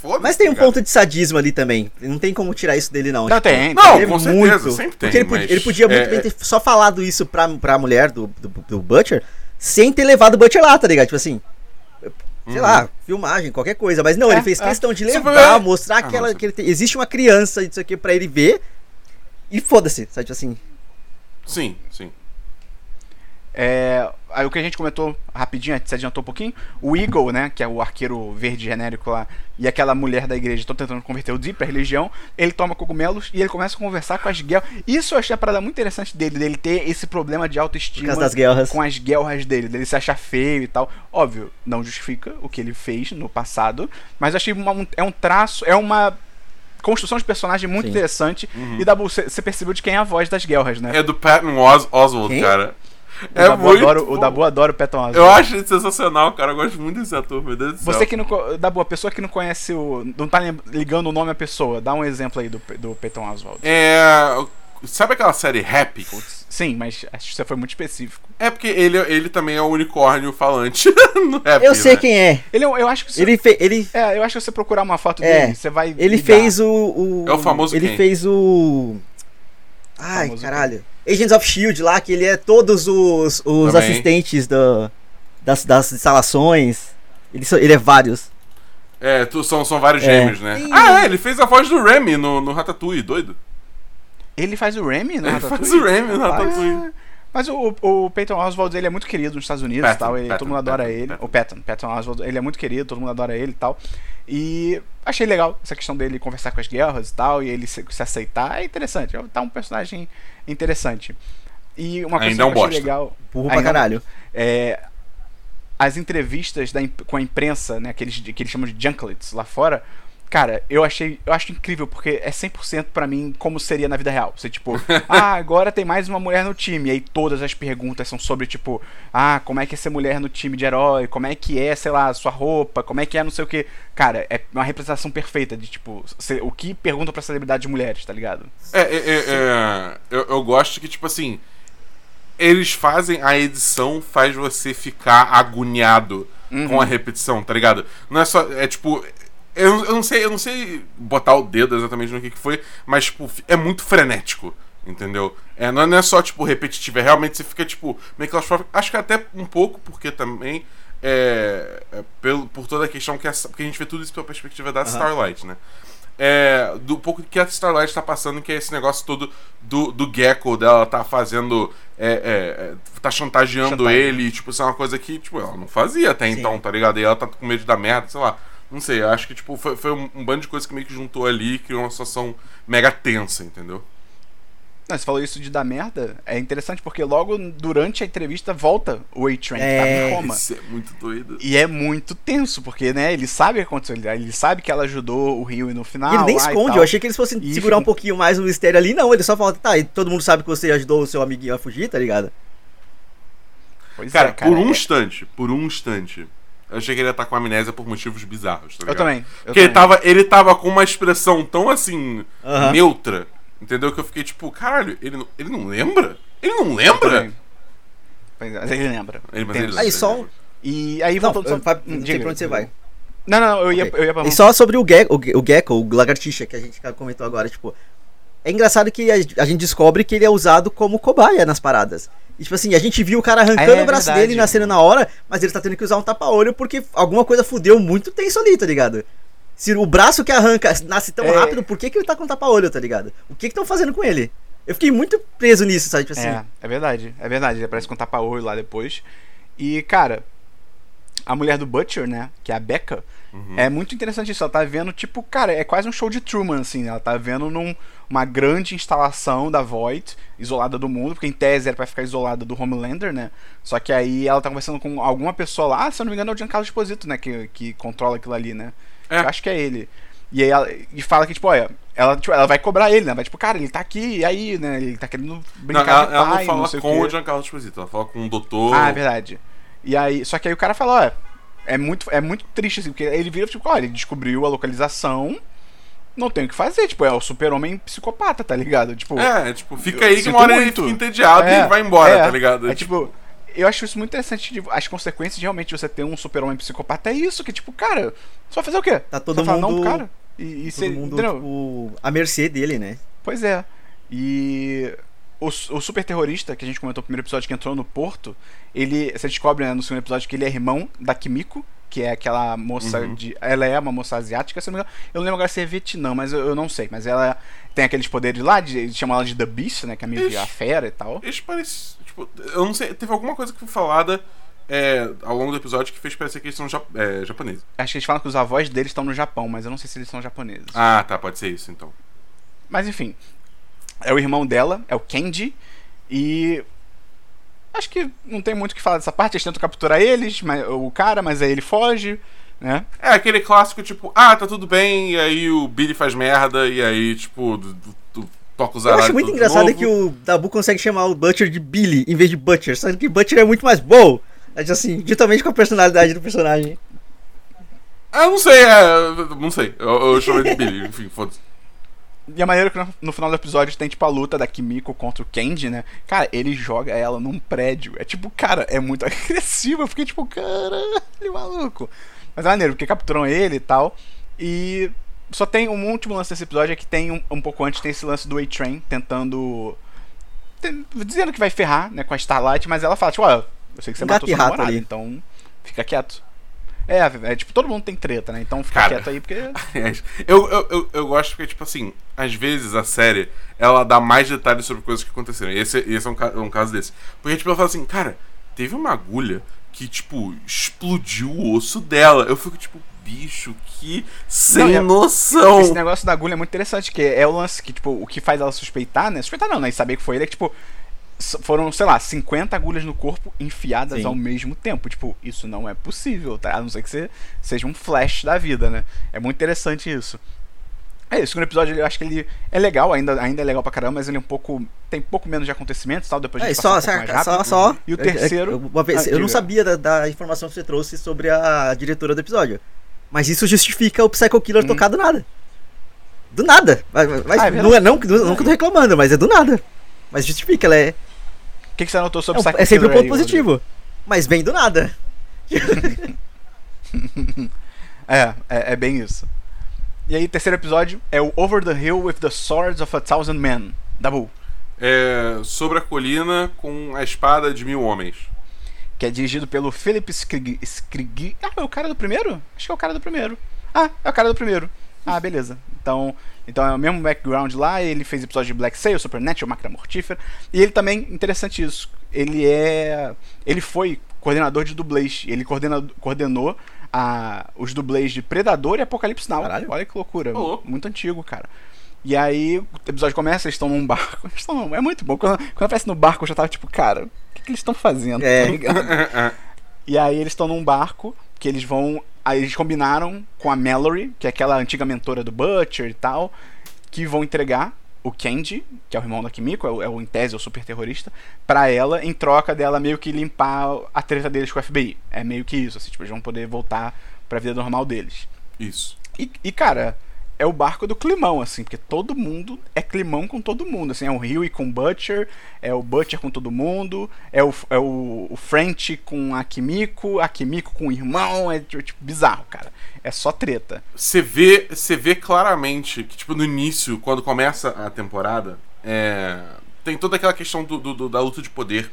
Foda-se. Mas tem um tá ligado? ponto de sadismo ali também. Não tem como tirar isso dele, não. Não, Tipo, tem. Não, ele é com certeza, sempre tem. Porque ele, podia, ele podia muito é- bem ter só falado isso pra, pra mulher do, do, do Butcher, sem ter levado o Butcher lá, tá ligado? Tipo assim, sei lá, filmagem, qualquer coisa. Mas não, É, ele fez é. questão de levar, mostrar Ah, que, ela, não, que ele tem- existe uma criança e isso aqui pra ele ver. E foda-se, sabe? Tipo assim, Sim, sim. É, aí o que a gente comentou rapidinho, se adiantou um pouquinho, o Eagle, né, que é o arqueiro verde genérico lá, e aquela mulher da igreja estão tentando converter o Deep pra religião, ele toma cogumelos e ele começa a conversar com as guerras. Isso eu achei a parada muito interessante dele, dele ter esse problema de autoestima causa das guerras. com as guerras dele, dele se achar feio e tal. Óbvio, não justifica o que ele fez no passado, mas eu achei uma- um, é um traço, é uma construção de personagem muito Sim. interessante e da você percebeu de quem é a voz das guerras, né? É do Patton Os Oswald, Quem? cara. O, É Dabu muito adora, o. Dabu adora o Patton Oswalt. Eu acho ele sensacional, cara. Eu gosto muito desse ator, meu Deus do céu. Você que não. Dabu, a pessoa que não conhece o. Não tá ligando o nome à pessoa, dá um exemplo aí do, do Peyton Oswald. É. Sabe aquela série Happy? Sim, mas acho que você foi muito específico. É porque ele, ele também é o unicórnio falante (laughs) no Happy. Eu sei né? quem é. Ele, é um- eu acho que você, Ele, fe, ele, É, eu acho que você procurar uma foto É, dele, você vai. ele ligar. fez o, o. É o famoso Ele quem? fez o. Ai, caralho. Agents of Shield lá, que ele é todos os, os Também. assistentes do, das, das instalações. Ele, ele é vários. É, tu- são, são vários É. gêmeos, né? Ah, é, ele fez a voz do Remy no, no Ratatouille, doido. Ele faz o Remy no Ele Ratatouille? faz o Remy no. Ratatouille. Mas o, o Peyton Oswald ele é muito querido nos Estados Unidos e Patton, tal. Ele, Patton, todo mundo adora Patton, ele. Patton. O Patton, Patton Oswald, ele é muito querido, todo mundo adora ele e tal. E achei legal essa questão dele conversar com as guerras e tal, e ele se, se aceitar. É interessante. Tá um personagem interessante. E uma coisa Ainda é que eu achei bosta. legal. Burro pra Ainda- caralho. é, as entrevistas da com a imprensa, né, que eles, que eles chamam de junklets lá fora, cara, eu achei, eu acho incrível porque é 100% pra mim como seria na vida real. Você tipo, (laughs) ah, agora tem mais uma mulher no time, e aí todas as perguntas são sobre tipo, ah, como é que é ser mulher no time de herói, como é que é, sei lá, sua roupa, como é que é não sei o que. Cara, é uma representação perfeita de tipo, o que perguntam pra celebridades mulheres, tá ligado? É, é, é, é, eu, eu gosto que, tipo assim, eles fazem a edição faz você ficar agoniado com a repetição, tá ligado? Não é só. É tipo. Eu, eu não sei, eu não sei botar o dedo exatamente no que, que foi, mas, tipo, é muito frenético. Entendeu? É, não é- não é só, tipo, repetitivo, é realmente você fica, tipo, meio claustrofóbico. Acho que até um pouco, porque também é, é pelo, por toda a questão que, essa, porque a gente vê tudo isso pela perspectiva da Starlight, né? é, do pouco que a Starlight tá passando, que é esse negócio todo do, do Gecko dela tá fazendo. É, é, é, tá chantageando Chantagem. ele, tipo, isso é uma coisa que, tipo, ela não fazia até Sim. então, tá ligado? E ela tá com medo dar merda, sei lá. Não sei, eu acho que, tipo, foi, foi um, um bando de coisa que meio que juntou ali e criou uma situação mega tensa, entendeu? Não, você falou isso de dar merda, é interessante porque logo durante a entrevista volta o A-Train, que É, tava em coma. Isso é muito doido. E é muito tenso, porque, né, ele sabe o que aconteceu. Ele, sabe que ela ajudou o Rio no final. E ele nem e esconde, eu achei que eles fossem E segurar um fica- pouquinho mais o mistério ali. Não, ele só fala, tá, e todo mundo sabe que você ajudou o seu amiguinho a fugir, tá ligado? Pois Cara, é, cara, por um é- instante, por um instante, eu achei que ele ia estar com amnésia por motivos bizarros, tá Eu ligado? também. Eu Porque ele também. tava, ele tava com uma expressão tão assim, Aham. neutra, entendeu? Que eu fiquei tipo, caralho, ele não, ele não lembra? Ele não Eu lembra? é, mas ele lembra. Ele- mas ele- Aí só E aí Não, voltando... não sei pra onde você vai. Não, não, não, eu ia, Ok. eu ia pra E só sobre o Gecko, o, Ge- o Gecko, o lagartixa que a gente comentou agora, tipo, é engraçado que a, a gente descobre que ele é usado como cobaia nas paradas. E, tipo assim, a gente viu o cara arrancando É o braço verdade. dele na cena na hora, mas ele tá tendo que usar um tapa-olho porque alguma coisa fudeu muito tenso ali, tá ligado? Se o braço que arranca nasce tão É. rápido, por que, que ele tá com tapa-olho, tá ligado? O que que estão fazendo com ele? Eu fiquei muito preso nisso, sabe? Tipo assim, É, é verdade, é verdade. Ele aparece com tapa-olho lá depois. E, cara, a mulher do Butcher, né, que é a Becca, Uhum. é muito interessante isso. Ela tá vendo, tipo, cara, é quase um show de Truman, assim. né? Ela tá vendo num, uma grande instalação da Voight, isolada do mundo, porque em tese era pra ficar isolada do Homelander, né? Só que aí ela tá conversando com alguma pessoa lá, se eu não me engano é o Giancarlo Esposito, né, que, que controla aquilo ali, né? É. Eu acho que é ele. E aí ela e fala que, tipo, olha, ela, tipo, ela vai cobrar ele, né? Vai, tipo, cara, ele tá aqui, e aí, né? Ele tá querendo Não, brincar ela, de ela pai, não fala sei o com quê. o Giancarlo Esposito, ela fala com o doutor. Ah, é verdade. E aí, só que aí o cara fala, ó, é muito, é muito triste, assim, porque ele vira, tipo, olha, ele descobriu a localização, não tem o que fazer, tipo, é o super-homem psicopata, tá ligado? Tipo, É, tipo, fica aí que uma hora muito. ele fica entediado e É, ele vai embora, é. tá ligado? É tipo, eu acho isso muito interessante. de- as consequências de realmente você ter um super-homem psicopata é isso, que tipo, cara, você vai fazer o quê? Tá todo falar não mundo- pro cara? E, e Todo você, mundo, entendeu? tipo, à mercê dele, né? Pois é. E o, o super terrorista que a gente comentou no primeiro episódio que entrou no porto, ele. Você descobre né, no segundo episódio que ele é irmão da Kimiko, que é aquela moça Uhum. de. Ela é uma moça asiática, se eu não me engano. Eu não lembro agora se é Vietnã, mas eu, eu não sei. Mas ela tem aqueles poderes lá, de, eles chamam ela de The Beast, né? Que é meio Ixi. a fera e tal. Eles parecem. Tipo, eu não sei, teve alguma coisa que foi falada é, ao longo do episódio que fez parecer que eles são jap- é, japoneses. Acho que eles falam que os avós deles estão no Japão, mas eu não sei se eles são japoneses. Ah, tá, pode ser isso então. Mas enfim, é o irmão dela, é o Kenji, e acho que não tem muito o que falar dessa parte. Eles tentam capturar eles, mas, o cara, mas aí ele foge, né? É aquele clássico, tipo, ah, tá tudo bem, e aí o Billy faz merda, e aí, tipo, toca os Eu acho muito engraçado é que o Dabu consegue chamar o Butcher de Billy em vez de Butcher, sendo que Butcher é muito mais bom. Mas assim, justamente com a personalidade do personagem. Ah, não sei, é. Não sei. Eu, eu chamo ele de Billy, (laughs) enfim, foda-se. E a maneira que no, final do episódio tem, tipo, a luta da Kimiko contra o Kenji, né? Cara, ele joga ela num prédio. É tipo, cara, é muito (laughs) agressivo. Eu fiquei tipo, caralho, maluco. Mas é maneiro, porque capturam ele e tal. E só tem um último lance desse episódio, é que tem um, um pouco antes, tem esse lance do A-Train tentando. tem- dizendo que vai ferrar, né, com a Starlight, mas ela fala, tipo, ó, eu sei que você matou sua namorada, ali. então fica quieto. É, é, tipo, todo mundo tem treta, né? Então fica Cara. quieto aí, porque. (laughs) Aliás, Eu, eu, eu, eu gosto porque, tipo assim, às vezes a série, ela dá mais detalhes sobre coisas que aconteceram. E esse, esse é um, um caso desse. Porque, tipo, ela fala assim, cara, teve uma agulha que, tipo, explodiu o osso dela. Eu fico, tipo, bicho, que sem Não, noção. Esse negócio da agulha é muito interessante, que é o lance que, tipo, o que faz ela suspeitar, né? Suspeitar não, né? E saber que foi ele é que, tipo, foram, sei lá, 50 agulhas no corpo enfiadas Sim. ao mesmo tempo. Tipo, isso não é possível, tá? A não ser que você seja um flash da vida, né? É muito interessante isso. É, o segundo episódio eu acho que ele é legal, ainda, ainda é legal pra caramba, mas ele é um pouco. tem pouco menos de acontecimentos e tal, depois a É, só, um mais só, só. E o é- é- terceiro- uma vez- Ah, eu não sabia da, da informação que você trouxe sobre a diretora do episódio. Mas isso justifica o Psycho Killer tocar do nada. Do nada. Mas, Hum. Ah, é não, é, não, não, não que eu tô reclamando, mas é do nada. Mas justifica, ela é, O que, que você anotou é, sobre um- Psycho é sempre um ponto aí, Rodrigo? positivo. Mas vem do nada. (laughs) É, é, é bem isso. E aí, terceiro episódio é o Over the Hill with the Swords of a Thousand Men. Dabu. É, sobre a colina com a espada de mil homens. Que é dirigido pelo Philip Skrig. Skrig... Ah, é o cara do primeiro? Acho que é o cara do primeiro. Ah, é o cara do primeiro. Ah, beleza. Então, então é o mesmo background lá. Ele fez episódio de Black Sail, Supernatural, Máquina Mortífera. E ele também, interessante isso. Ele é. Ele foi coordenador de dublês. Ele coordena, coordenou a, os dublês de Predador e Apocalipse Now. Caralho. Olha que loucura. Louco. Muito antigo, cara. E aí, o episódio começa, eles estão num barco. (laughs) Eles é muito bom. Quando, quando aparece no barco, eu já tava tipo, cara, o que, que eles estão fazendo? É. (laughs) Tá ligado? (laughs) E aí eles estão num barco que eles vão. Aí eles combinaram com a Mallory, que é aquela antiga mentora do Butcher e tal, que vão entregar o Kenji, que é o irmão da Kimiko, é o, é o em tese, é o super terrorista, pra ela, em troca dela meio que limpar a treta deles com o FBI. É meio que isso, assim, tipo, eles vão poder voltar pra vida normal deles. Isso. E, e, cara, é o barco do climão, assim, porque todo mundo é climão com todo mundo, assim, é o Huey com o Butcher, é o Butcher com todo mundo, é o, é o, o French com a Kimiko, a Kimiko com o irmão, é tipo bizarro, cara. É só treta. Você vê, você vê claramente que, tipo, no início, quando começa a temporada, é, tem toda aquela questão do, do- do- da luta de poder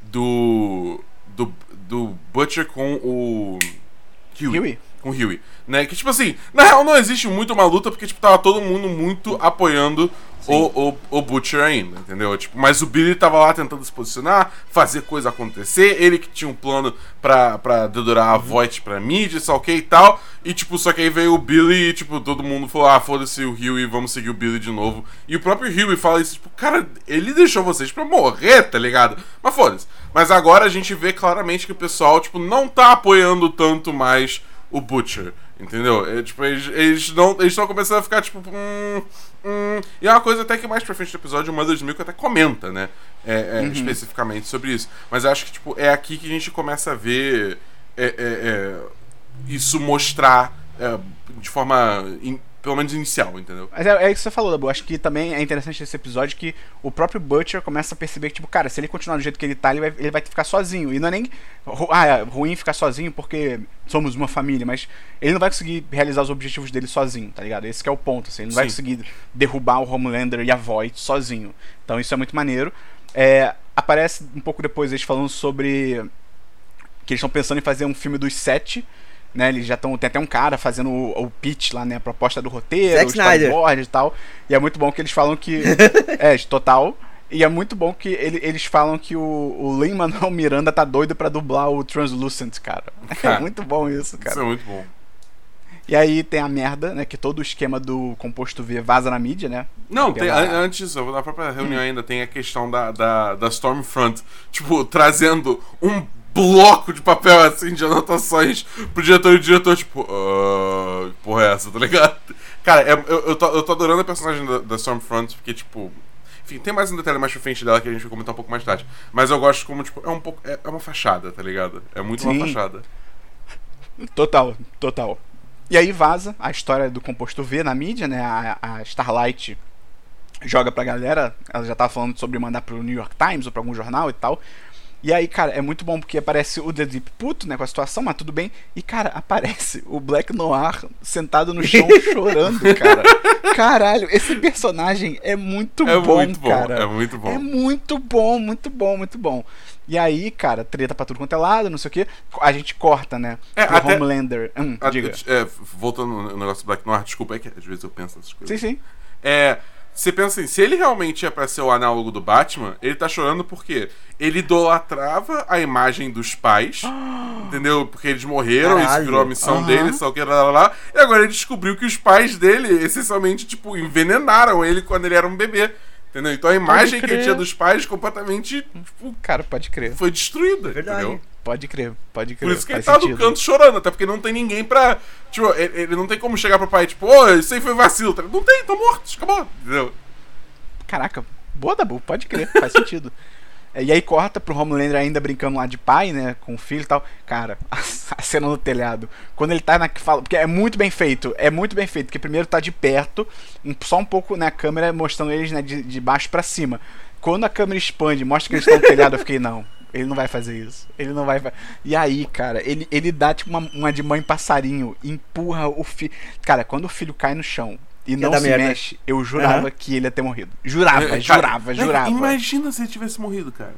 do, do, do Butcher com o Huey. Huey? Com o Huey. Né? Que, tipo assim, na real não existe muito uma luta porque, tipo, tava todo mundo muito apoiando o, o, o Butcher ainda, entendeu? Tipo, mas o Billy tava lá tentando se posicionar, fazer coisa acontecer, ele que tinha um plano pra, pra dedurar a Voight pra mídia, só ok e tal. E, tipo, só que aí veio o Billy e, tipo, todo mundo falou, ah, foda-se o Huey, vamos seguir o Billy de novo. E o próprio Huey fala isso, tipo, cara, ele deixou vocês pra morrer, tá ligado? Mas foda-se. Mas agora a gente vê claramente que o pessoal, tipo, não tá apoiando tanto mais o Butcher. Entendeu? É, tipo, eles, eles não eles estão começando a ficar tipo. Hum, hum. E é uma coisa até que mais pra frente do episódio o Mother's Milk até comenta, né? É, é, Especificamente sobre isso. Mas eu acho que tipo, é aqui que a gente começa a ver é, é, é, isso mostrar de forma. in- pelo menos inicial, entendeu? Mas é, é isso que você falou, Dabu. Acho que também é interessante esse episódio que o próprio Butcher começa a perceber que, tipo, cara, se ele continuar do jeito que ele tá, ele vai, ele vai ficar sozinho. E não é nem ah, é ruim ficar sozinho porque somos uma família, mas ele não vai conseguir realizar os objetivos dele sozinho, tá ligado? Esse que é o ponto, assim. Ele não vai Sim. conseguir derrubar o Homelander e a Void sozinho. Então isso é muito maneiro. É, aparece um pouco depois eles falando sobre que eles estão pensando em fazer um filme dos sete. Né, eles já estão. Tem até um cara fazendo o, o pitch lá, né? A proposta do roteiro, Zack o Snyder. storyboard e tal. E é muito bom que eles falam que. (laughs) é, de total. E é muito bom que ele- eles falam que o, o Lin-Manuel Miranda tá doido pra dublar o Translucent, cara. É Cara, muito bom isso, cara. Isso é muito bom. E aí tem a merda, né? Que todo o esquema do composto V vaza na mídia, né? Não, tem, an- antes, na própria reunião ainda tem a questão da, da, da Stormfront, tipo, trazendo um bloco de papel assim de anotações pro diretor e o diretor, tipo, que porra é essa, tá ligado? Cara, é- eu, eu, tô, eu tô adorando a personagem da, da Stormfront, porque, tipo. Enfim, tem mais um detalhe mais frente dela que a gente vai comentar um pouco mais tarde. Mas eu gosto como, tipo, é um pouco. É, é uma fachada, tá ligado? É muito uma Sim. fachada. Total, total. E aí vaza a história do composto V na mídia, né? A, a Starlight joga pra galera. Ela já tava falando sobre mandar pro New York Times ou pra algum jornal e tal. E aí, cara, é muito bom porque aparece o The Deep puto, né, com a situação, mas tudo bem. E, cara, aparece o Black Noir sentado no chão (laughs) chorando, cara. Caralho, esse personagem é muito É bom, muito bom, cara. é muito bom. É muito bom, muito bom, muito bom. E aí, cara, treta pra tudo quanto é lado, não sei o que. A gente corta, né? É, pro até- Homelander. Hum, Ah, diga. é, voltando no negócio do Black Noir, desculpa, é que às vezes eu penso nessas coisas. Sim, sim. É. Você pensa assim, se ele realmente é pra ser o análogo do Batman, ele tá chorando porque ele idolatrava a imagem dos pais, (gasps) entendeu? Porque eles morreram, isso Caralho. virou a missão Aham. dele, só que lá, lá, lá. E agora ele descobriu que os pais dele, essencialmente, tipo, envenenaram ele quando ele era um bebê. Entendeu? Então a imagem que ele crer. tinha dos pais completamente, tipo, Cara, pode crer. foi destruída, Verdade. entendeu? Pode crer, pode crer. Por isso que ele tá no sentido. canto chorando, até porque não tem ninguém pra. Tipo, ele, ele não tem como chegar pro pai, tipo, ô, isso aí foi vacilo. tá? Não tem, tô morto, acabou. Entendeu? Caraca, boa Dabu, pode crer, faz sentido. (laughs) É, E aí corta pro Homelander ainda brincando lá de pai, né, com o filho e tal. Cara, (laughs) a cena no telhado. Quando ele tá na fala, porque é muito bem feito, é muito bem feito, porque primeiro tá de perto, só um pouco na câmera mostrando eles, né, de, de baixo pra cima. Quando a câmera expande, mostra que eles estão no telhado, eu fiquei, não, ele não vai fazer isso. Ele não vai fa-". E aí, cara, ele, ele dá tipo uma, uma de mãe passarinho, empurra o filho. Cara, quando o filho cai no chão e não dar se merda. mexe, eu jurava Aham. que ele ia ter morrido. Jurava, É, cara, jurava, né, jurava. Imagina se ele tivesse morrido, cara.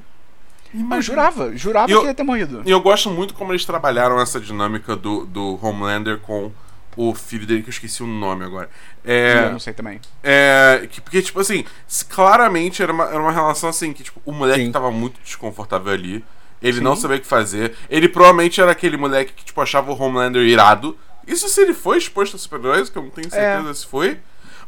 Imagina. Eu jurava, jurava E eu- que ele ia ter morrido. E eu gosto muito como eles trabalharam essa dinâmica do, do Homelander com o filho dele, que eu esqueci o nome agora. É, Eu não sei também. É, que- porque, tipo assim, claramente era uma, era uma relação assim, que, tipo, o moleque Sim. tava muito desconfortável ali. Ele Sim. não sabia o que fazer. Ele provavelmente era aquele moleque que, tipo, achava o Homelander irado. Isso se ele foi exposto a super-heróis, que eu não tenho certeza É. se foi.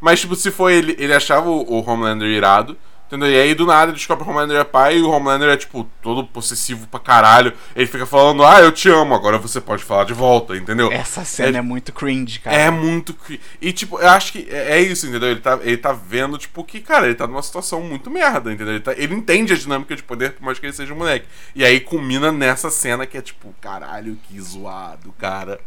Mas, tipo, se foi ele, ele achava o, o Homelander irado. Entendeu? E aí, do nada, ele descobre que o Homelander é pai e o Homelander é, tipo, todo possessivo pra caralho. Ele fica falando, ah, eu te amo, agora você pode falar de volta, entendeu? Essa cena é, muito cringe, cara. É muito. cri- E, tipo, eu acho que é, é isso, entendeu? Ele tá, ele tá vendo, tipo, que, cara, ele tá numa situação muito merda, entendeu? Ele, tá- ele entende a dinâmica de poder, por mais que ele seja um moleque. E aí culmina nessa cena que é, tipo, caralho, que zoado, cara.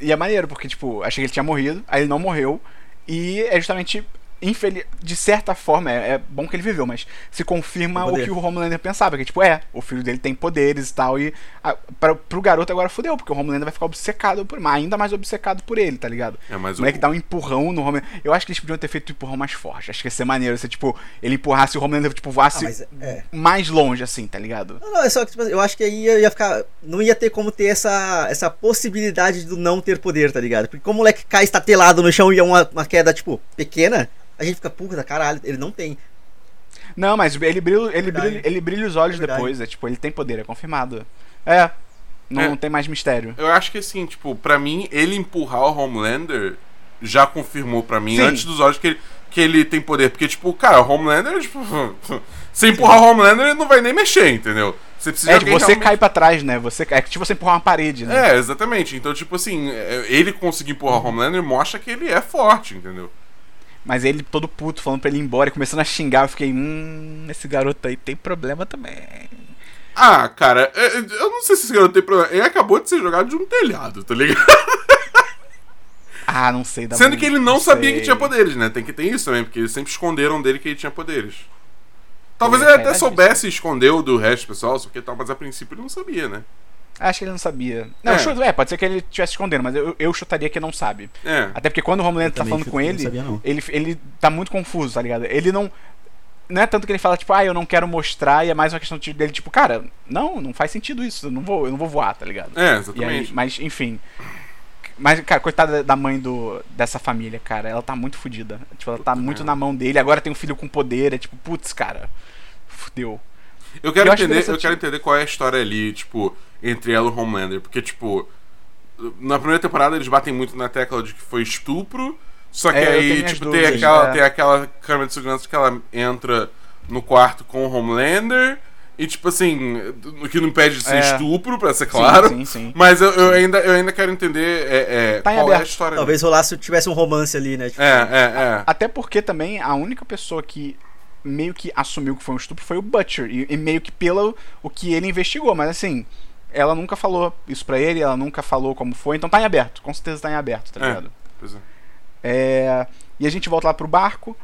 E é maneiro, porque, tipo, achei que ele tinha morrido, aí ele não morreu. E é justamente. Infeliz... De certa forma, é, é bom que ele viveu, mas se confirma o que o Homelander pensava, que tipo, é, o filho dele tem poderes e tal, e a, pra, pro garoto agora fudeu, porque o Homelander vai ficar obcecado por ainda mais obcecado por ele, tá ligado? É, mas o moleque o- dá um empurrão no Homelander. Eu acho que eles podiam ter feito um empurrão mais forte. Acho que ia ser maneiro se, tipo, ele empurrasse o Homelander, tipo, Ah, voasse mas é. mais longe, assim, tá ligado? Não, não, é só que tipo, eu acho que aí ia, ia ficar. Não ia ter como ter essa, essa possibilidade do não ter poder, tá ligado? Porque como o moleque cai estatelado no chão e é uma, uma queda, tipo, pequena, a gente fica, puta, caralho, ele não tem. Não, mas ele brilha, ele Verdade. brilha, ele brilha os olhos É depois, é tipo, ele tem poder, é confirmado. É. Não É. tem mais mistério. Eu acho que assim, tipo, pra mim, ele empurrar o Homelander já confirmou pra mim, Sim. antes dos olhos, que ele, que ele tem poder. Porque, tipo, cara, o Homelander, tipo. (laughs) Se empurrar o Homelander, ele não vai nem mexer, entendeu? Você precisa É, de você realmente- cai pra trás, né? Você, é que tipo você empurrar uma parede, né? É, exatamente. Então, tipo assim, é, ele conseguir empurrar o Homelander mostra que ele é forte, entendeu? Mas ele todo puto, falando pra ele ir embora e começando a xingar, eu fiquei, hum, esse garoto aí tem problema também. Ah, cara, é, eu não sei se esse garoto tem problema. Ele acabou de ser jogado de um telhado, tá ligado? (laughs) Ah, não sei. dá Sendo que ele não sabia sei. que tinha poderes, né? Tem que ter isso também, porque eles sempre esconderam dele que ele tinha poderes. Talvez É, ele é até soubesse e escondeu do resto do pessoal, só que tal, mas a princípio ele não sabia, né? Acho que ele não sabia. Não, É. chuta- é, pode ser que ele estivesse escondendo, mas eu, eu chutaria que não sabe. É. Até porque quando o Homelander Eu tá falando chuto com ele, sabia, ele, ele tá muito confuso, tá ligado? Ele não. Não é tanto que ele fala, tipo, ah, eu não quero mostrar, e é mais uma questão de- dele, tipo, cara, não, não faz sentido isso, eu não vou, eu não vou voar, tá ligado? É, E aí, exatamente. mas, enfim. Mas, cara, coitada da mãe do, dessa família, cara. Ela tá muito fodida. Tipo, ela tá muito na mão dele. Agora tem um filho com poder. É tipo, putz, cara. Fudeu. Eu quero Eu entender, eu quero entender qual é a história ali, tipo, entre ela e o Homelander, porque tipo, na primeira temporada eles batem muito na tecla de que foi estupro, só que É, aí tipo tem dúvidas, aquela é. tem aquela câmera de segurança que ela entra no quarto com o Homelander e tipo assim, o que não impede de ser É. estupro, pra ser claro. Sim, sim. Mas eu, eu ainda, eu ainda quero entender é, é, Tá qual é a história. Talvez rolasse, tivesse um romance ali, né? Tipo, É, é, é. Até porque também a única pessoa que meio que assumiu que foi um estupro foi o Butcher. E, e meio que pelo o que ele investigou. Mas assim, ela nunca falou isso pra ele, ela nunca falou como foi. Então tá em aberto. Com certeza tá em aberto, tá É. ligado? Pois é. É, e a gente volta lá pro barco.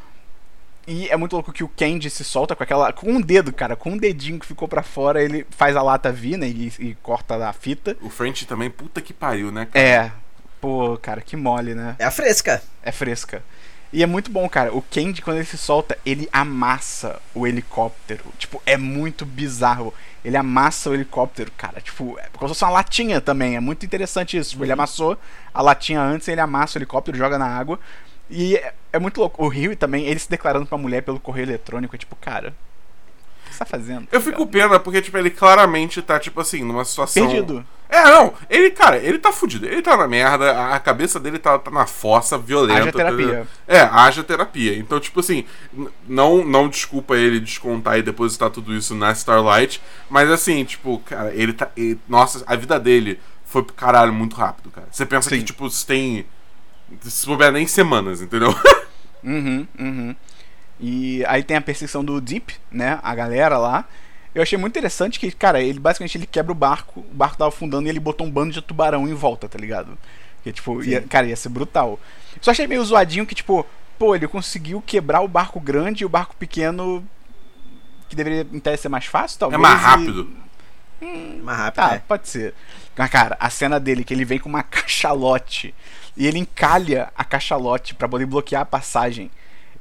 E é muito louco que o Candy se solta com aquela. Com um dedo, cara. Com um dedinho que ficou pra fora, ele faz a lata vir, né? E, e corta a fita. O French também, puta que pariu, né, cara? É. Pô, cara, que mole, né? É a fresca. É fresca. E é muito bom, cara. O Candy, quando ele se solta, ele amassa o helicóptero. Tipo, é muito bizarro. Ele amassa o helicóptero, cara. Tipo, é como se fosse uma latinha também. É muito interessante isso. Tipo, ele amassou a latinha antes, ele amassa o helicóptero, joga na água. E é, é muito louco. O Rio também, ele se declarando pra mulher pelo correio eletrônico. É tipo, cara. O que você tá fazendo? Eu fico pena porque, tipo, ele claramente tá, tipo assim, numa situação. Perdido. É, não. Ele, cara, ele tá fudido. Ele tá na merda, a- cabeça dele tá, tá na fossa, violenta. Haja terapia. entendeu? É, haja terapia. Então, tipo assim, não, não desculpa ele descontar e depositar tudo isso na Starlight, mas assim, tipo, cara, ele tá. ele- nossa, a vida dele foi pro caralho muito rápido, cara. Você pensa Sim. que, tipo, você tem. Se souber nem semanas, entendeu? (laughs) Uhum, uhum. E aí tem a perseguição do Deep, né? A galera lá. Eu achei muito interessante que, cara, ele basicamente ele quebra o barco, o barco tava afundando e ele botou um bando de tubarão em volta, tá ligado? Que, tipo, ia- cara, ia ser brutal. Só achei meio zoadinho que, tipo, pô, ele conseguiu quebrar o barco grande e o barco pequeno, que deveria em tese ser mais fácil, É talvez. mais e- rápido. Mais rápido, Tá, é. pode ser. Mas, cara, a cena dele que ele vem com uma (laughs) cachalote e ele encalha a cachalote pra poder bloquear a passagem.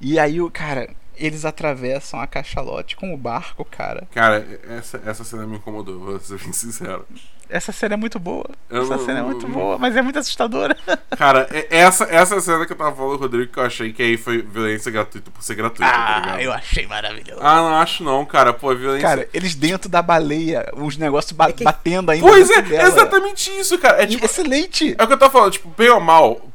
E aí, o cara, eles atravessam a cachalote com o barco, cara. Cara, essa, essa cena me incomodou, vou ser bem sincero. Essa cena é muito boa. Eu Essa não- cena é muito não- boa, mas é muito assustadora. (laughs) Cara, essa, essa cena que eu tava falando, Rodrigo, que eu achei que aí foi violência gratuita por ser gratuita, tá? Ah, eu achei maravilhoso. Ah, não acho não, cara. Pô, violência. Cara, eles dentro da baleia, os negócios ba- É que- batendo ainda. pois é, dela. exatamente isso, cara. É tipo. Excelente! É o que eu tava falando, tipo, bem ou mal,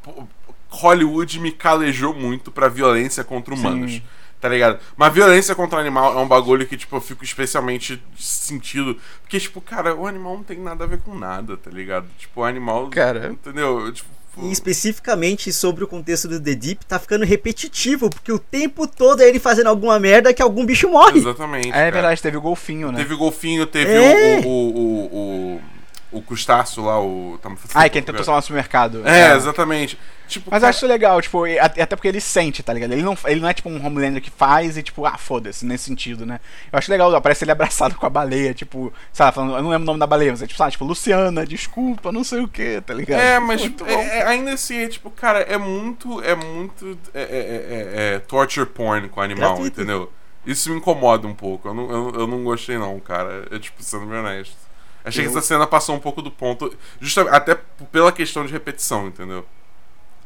Hollywood me calejou muito pra violência contra humanos. Sim. Tá ligado? Mas violência contra animal é um bagulho que, tipo, eu fico especialmente sentido. Porque, tipo, cara, o animal não tem nada a ver com nada, tá ligado? Tipo, o animal. Cara. Entendeu? Tipo. E especificamente sobre o contexto do The Deep, tá ficando repetitivo, porque o tempo todo é ele fazendo alguma merda que algum bicho morre. Exatamente. É cara. verdade, teve o golfinho, né? Teve o golfinho, teve É. o, o, o, o, o crustáceo lá, o. fazendo Ai, quem tentou salvar no supermercado. É, exatamente. Tipo, Mas eu cara, acho isso legal, tipo, até porque ele sente, tá ligado? Ele não, ele não é tipo um Homelander que faz e tipo, ah, foda-se, nesse sentido, né? Eu acho legal, aparece ele abraçado com a baleia, tipo, sei lá, falando, eu não lembro o nome da baleia, mas é tipo, sabe, tipo, Luciana, desculpa, não sei o que, tá ligado? É, mas é- é- ainda assim, é tipo, cara, é muito. É muito. É, é- é- é torture porn com o animal, Gratuito. entendeu? Isso me incomoda um pouco. Eu não, eu, eu não gostei, não, cara. É tipo, sendo bem honesto. Achei Eu- que essa cena passou um pouco do ponto. Justamente, até pela questão de repetição, entendeu?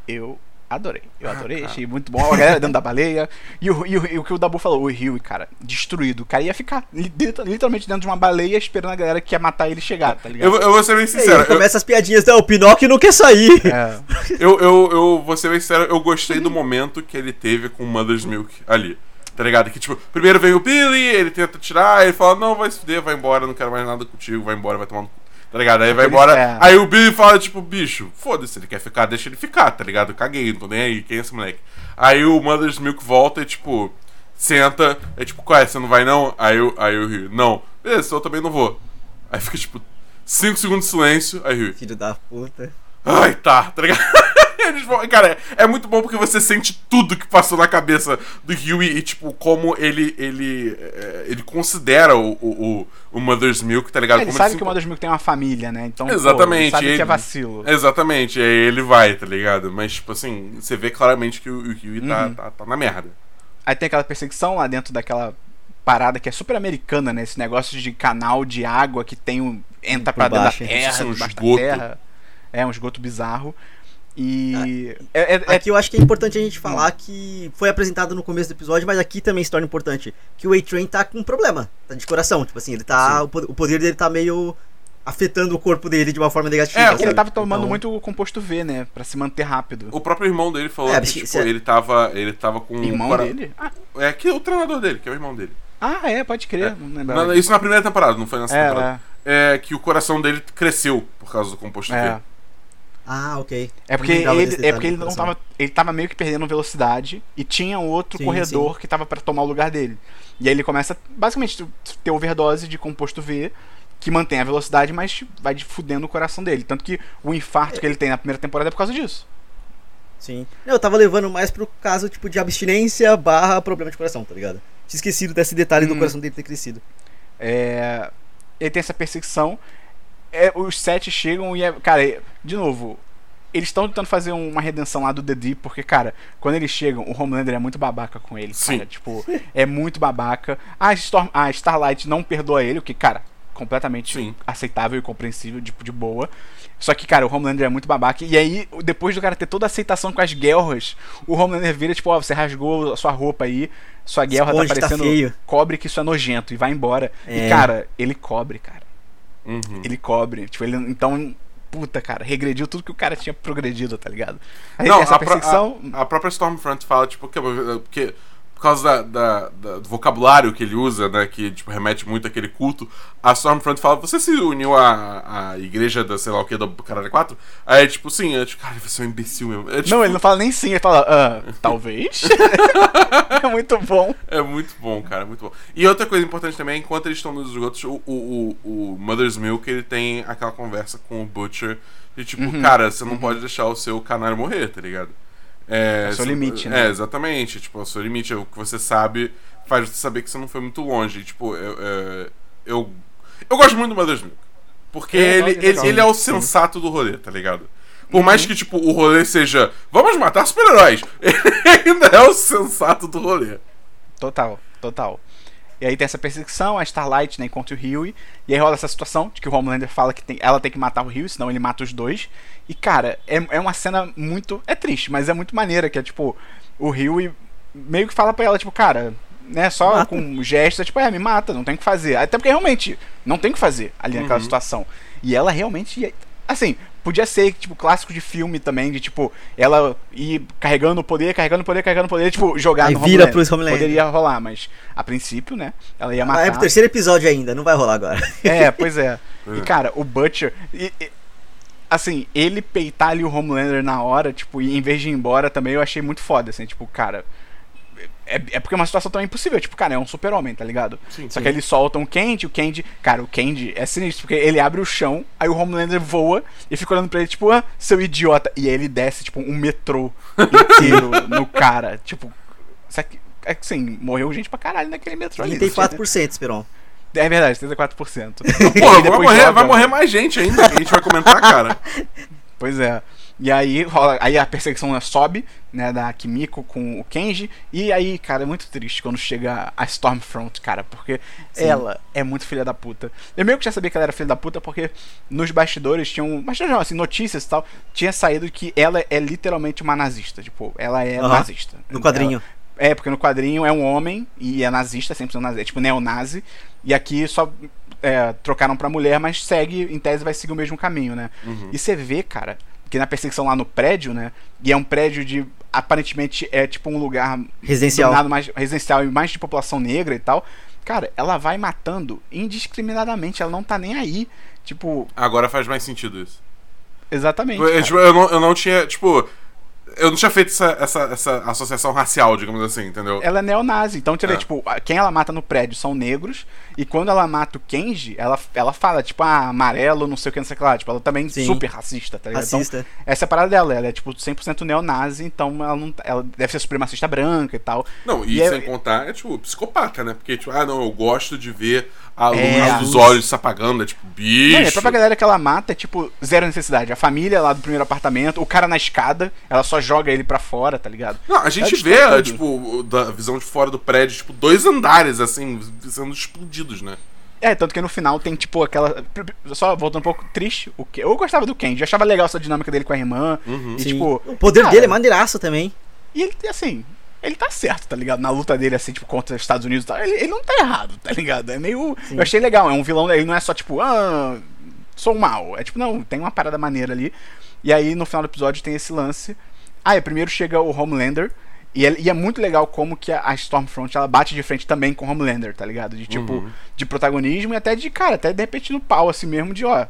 Eu adorei, eu Ah, adorei, cara. achei muito bom. A galera dentro da baleia. E o, e o, e o que o Dabu falou, o Rio, cara, destruído. O cara ia ficar li- literalmente dentro de uma baleia esperando a galera que ia matar ele chegar, tá ligado? Eu, eu vou ser bem E aí sincero. Eu, começa as piadinhas, não, o Pinóquio não quer sair. É. eu, eu, eu vou ser bem sincero, eu gostei do momento que ele teve com Mother's Milk ali. Tá ligado? Que, tipo, primeiro vem o Billy, ele tenta tirar, ele fala, não, vai se fuder, vai embora, não quero mais nada contigo, vai embora, vai tomar no cu. Tá ligado? Aí vai embora. é. Aí o Billy fala, tipo, bicho, foda-se, ele quer ficar, deixa ele ficar, tá ligado? Caguei, não tô nem aí, quem é esse moleque? Aí o Mother's Milk volta e, tipo, senta, é tipo, qual é, você não vai não? Aí, o- aí o Rio, não, beleza, eu também não vou. Aí fica, tipo, 5 segundos de silêncio, aí o Rio, Filho da puta. Ai, tá, tá ligado? (laughs) (laughs) Eles vão- Cara, é muito bom porque você sente tudo que passou na cabeça do Huey e, tipo, como ele ele, é, ele considera o, o, o- Mother's Milk, tá ligado? Ele como sabe se- que o Mother's Milk tem uma família, né? Então, pô, Exatamente. ele sabe ele- que é vacilo. Exatamente, e aí ele vai, tá ligado? Mas, tipo assim, você vê claramente que o, o Huey tá, Uhum. tá, tá na merda. Aí tem aquela perseguição lá dentro daquela parada que é super americana, né? Esse negócio de canal de água que tem um. entra Por pra dentro baixo, da é. terra, é um debaixo da esgoto. terra. É um esgoto bizarro. E. é- é- é- Aqui eu acho que é importante a gente falar que foi apresentado no começo do episódio, mas aqui também se torna importante que o A-Train tá com um problema, tá de coração, tipo assim, ele tá, o, po- o poder dele tá meio afetando o corpo dele de uma forma negativa. É, ele sabe? tava tomando Então, muito composto V, né? Pra se manter rápido. O próprio irmão dele falou É, que, tipo, se- ele tava. Ele tava com. Irmão cora- dele? Ah, É que o treinador dele, que é o irmão dele. ah, é, pode crer. Não lembrava Na- isso na primeira temporada, não foi nessa É, temporada. É. que o coração dele cresceu por causa do composto É. V. Ah, ok. É porque, ele, é porque ele não tava. Ele tava meio que perdendo velocidade e tinha outro Sim, corredor que tava pra tomar o lugar dele. E aí ele começa, basicamente, ter overdose de composto V que mantém a velocidade, mas vai fudendo o coração dele. Tanto que o infarto que ele tem na primeira temporada é por causa disso. Sim. Eu tava levando mais pro caso, tipo, de abstinência barra problema de coração, tá ligado? Tinha esquecido desse detalhe do Hum. coração dele ter crescido. É, ele tem essa perseguição. É, os sete chegam e é. Cara, é- de novo. Eles estão tentando fazer uma redenção lá do The Deep, porque, cara, quando eles chegam, o Homelander é muito babaca com ele, Sim. cara. Tipo, é muito babaca. A, Storm, a Starlight não perdoa ele, o que, cara, completamente Sim. aceitável e compreensível, tipo, de boa. Só que, cara, o Homelander é muito babaca. E aí, depois do cara ter toda a aceitação com as guerras, o Homelander vira, tipo, ó, você rasgou a sua roupa aí, sua guerra tá tá parecendo feio. cobre que isso é nojento e vai embora. É. E, cara, ele cobre, cara. Uhum. Ele cobre. Tipo, ele. Então. Puta, cara, regrediu tudo que o cara tinha progredido, tá ligado? Aí Não, essa a, perseguição. a, a própria Stormfront fala, tipo, que, por causa da, da- do vocabulário que ele usa, né, que tipo, remete muito àquele culto, a Stormfront fala, você se uniu à, à igreja da sei lá o que, do Caralho 4? Aí, tipo, sim, eu, tipo, cara, você é um imbecil mesmo. É, tipo, Não, ele não fala nem sim, ele fala, ah, talvez. (laughs) é muito bom. É muito bom, cara, é muito bom. E outra coisa importante também, enquanto eles estão nos esgotos, o, o, o, o Mother's Milk, ele tem aquela conversa com o Butcher, de tipo, Uhum. cara, você não pode deixar o seu canário morrer, tá ligado? É, É o seu limite, né? É, exatamente. Tipo, o seu limite é o que você sabe, faz você saber que você não foi muito longe. E, tipo, eu, eu, eu, eu gosto muito do Mother's Milk. Porque É ele, é ele, ele é o Sim. sensato do rolê, tá ligado? Por Uhum. mais que, tipo, o rolê seja vamos matar super-heróis, (laughs) ele ainda é o sensato do rolê. Total, total. E aí tem essa perseguição, a Starlight, né, encontra o Huey. E aí rola essa situação de que o Homelander fala que tem, ela tem que matar o Huey, senão ele mata os dois. E, cara, é, é uma cena muito. É triste, mas é muito maneira, que é tipo, o Huey meio que fala pra ela, tipo, cara, né, só Mata. com gestos, é tipo, é, me mata, não tem o que fazer. Até porque realmente não tem o que fazer ali naquela Uhum. situação. E ela realmente. Assim, podia ser, tipo, clássico de filme também, de tipo, ela ir carregando o poder, carregando o poder, carregando o poder, tipo, jogar Aí no vira Homelander. pro Homelander. Poderia rolar, mas a princípio, né? Ela ia Ah, matar. é pro terceiro episódio ainda, não vai rolar agora. (laughs) É, pois é. Pois (laughs) E é. cara, o Butcher. e- e- assim, ele peitar ali o Homelander na hora, tipo, e em vez de ir embora também, eu achei muito foda, assim, tipo, cara. É, é porque é uma situação tão impossível, tipo, cara, é um super-homem, tá ligado? Sim, Só sim. que eles soltam o Candy, o Candy. Cara, o Candy é sinistro, porque ele abre o chão, aí o Homelander voa e fica olhando pra ele, tipo, ah, seu idiota. E aí ele desce, tipo, um metrô inteiro (laughs) no cara. Tipo. É que assim, morreu gente pra caralho naquele metrô ali. 34%, Esperon. É verdade, 34%. Porra, E vai depois morrer, joga- vai morrer mais gente ainda, que a gente vai comentar, cara. (laughs) Pois é. E aí, rola, aí a perseguição sobe, né, da Kimiko com o Kenji. E aí, cara, é muito triste quando chega a Stormfront, cara, porque ela é muito filha da puta. Eu meio que já sabia que ela era filha da puta, porque nos bastidores tinham. Mas não, assim, notícias e tal. Tinha saído que ela é literalmente uma nazista. Tipo, ela é Aham. nazista. No quadrinho. Ela- é, porque no quadrinho é um homem e é nazista, sempre nazi, é tipo neonazi. E aqui só é, trocaram pra mulher, mas segue, em tese, vai seguir o mesmo caminho, né? Uhum. E você vê, cara, que na perseguição lá no prédio, né? E é um prédio de aparentemente é tipo um lugar Residencial. mais residencial e mais de população negra e tal. Cara, ela vai matando indiscriminadamente, ela não tá nem aí. Tipo, Agora faz mais sentido isso. exatamente. Eu, tipo, eu não, eu não tinha, tipo. Eu não tinha feito essa, essa, essa associação racial, digamos assim, entendeu? Ela é neonazi, então, É. tipo, quem ela mata no prédio são negros, e quando ela mata o Kenji, ela, ela fala, tipo, ah, amarelo, não sei o que, não sei o que lá. Tipo, ela também Sim. super racista, tá ligado? Racista. Então, essa é a parada dela, ela é, tipo, 100% neonazi, então ela não ela deve ser supremacista branca e tal. Não, e, E é- sem contar, é tipo, psicopata, né? Porque, tipo, ah, não, eu gosto de ver a luz É, a dos luz. olhos se apagando, é tipo, bicho. Não, e a própria galera que ela mata é, tipo, zero necessidade. A família lá do primeiro apartamento, o cara na escada, ela só joga ele pra fora, tá ligado? Não, a gente Ela vê, tipo, da visão de fora do prédio, tipo, dois andares, assim, sendo né? É, tanto que no final tem, tipo, aquela. Só voltando um pouco triste, o que eu gostava do Kenji, eu achava legal essa dinâmica dele com a irmã. E, Sim. tipo. o poder cara, dele é maneiraço também. E ele, assim, ele tá certo, tá ligado? Na luta dele, assim, tipo, contra os Estados Unidos e tal, ele, ele não tá errado, tá ligado? É meio. Eu achei legal, é um vilão, ele não é só tipo, ah, sou mal. É tipo, não, tem uma parada maneira ali. E aí, no final do episódio, tem esse lance. Ah, é, primeiro chega o Homelander. E é, e é muito legal como que a, Stormfront ela bate de frente também com o Homelander, tá ligado? De tipo, de protagonismo e até de, cara, até de repente no pau, assim mesmo, de ó,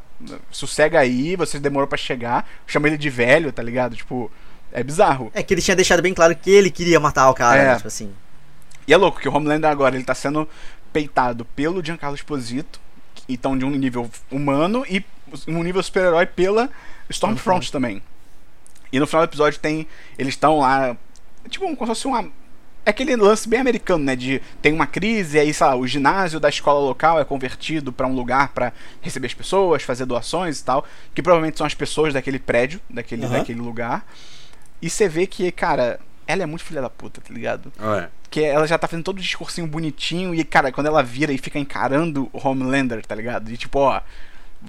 sossega aí, você demorou pra chegar, chama ele de velho, tá ligado? Tipo, é bizarro. É que ele tinha deixado bem claro que ele queria matar o cara, É. né? Tipo assim. E é louco que o Homelander agora ele tá sendo peitado pelo Giancarlo Esposito, então de um nível humano e um nível super-herói pela Stormfront também. E no final do episódio tem eles estão lá, tipo como se fosse uma é aquele lance bem americano, né? De tem uma crise, e aí, sei lá, o ginásio da escola local é convertido pra um lugar pra receber as pessoas, fazer doações e tal, que provavelmente são as pessoas daquele prédio, daquele, Aham. daquele lugar. E você vê que, cara, ela é muito filha da puta, tá ligado? É. que ela já tá fazendo todo o discursinho bonitinho e, cara, quando ela vira e fica encarando o Homelander, tá ligado? E tipo, ó,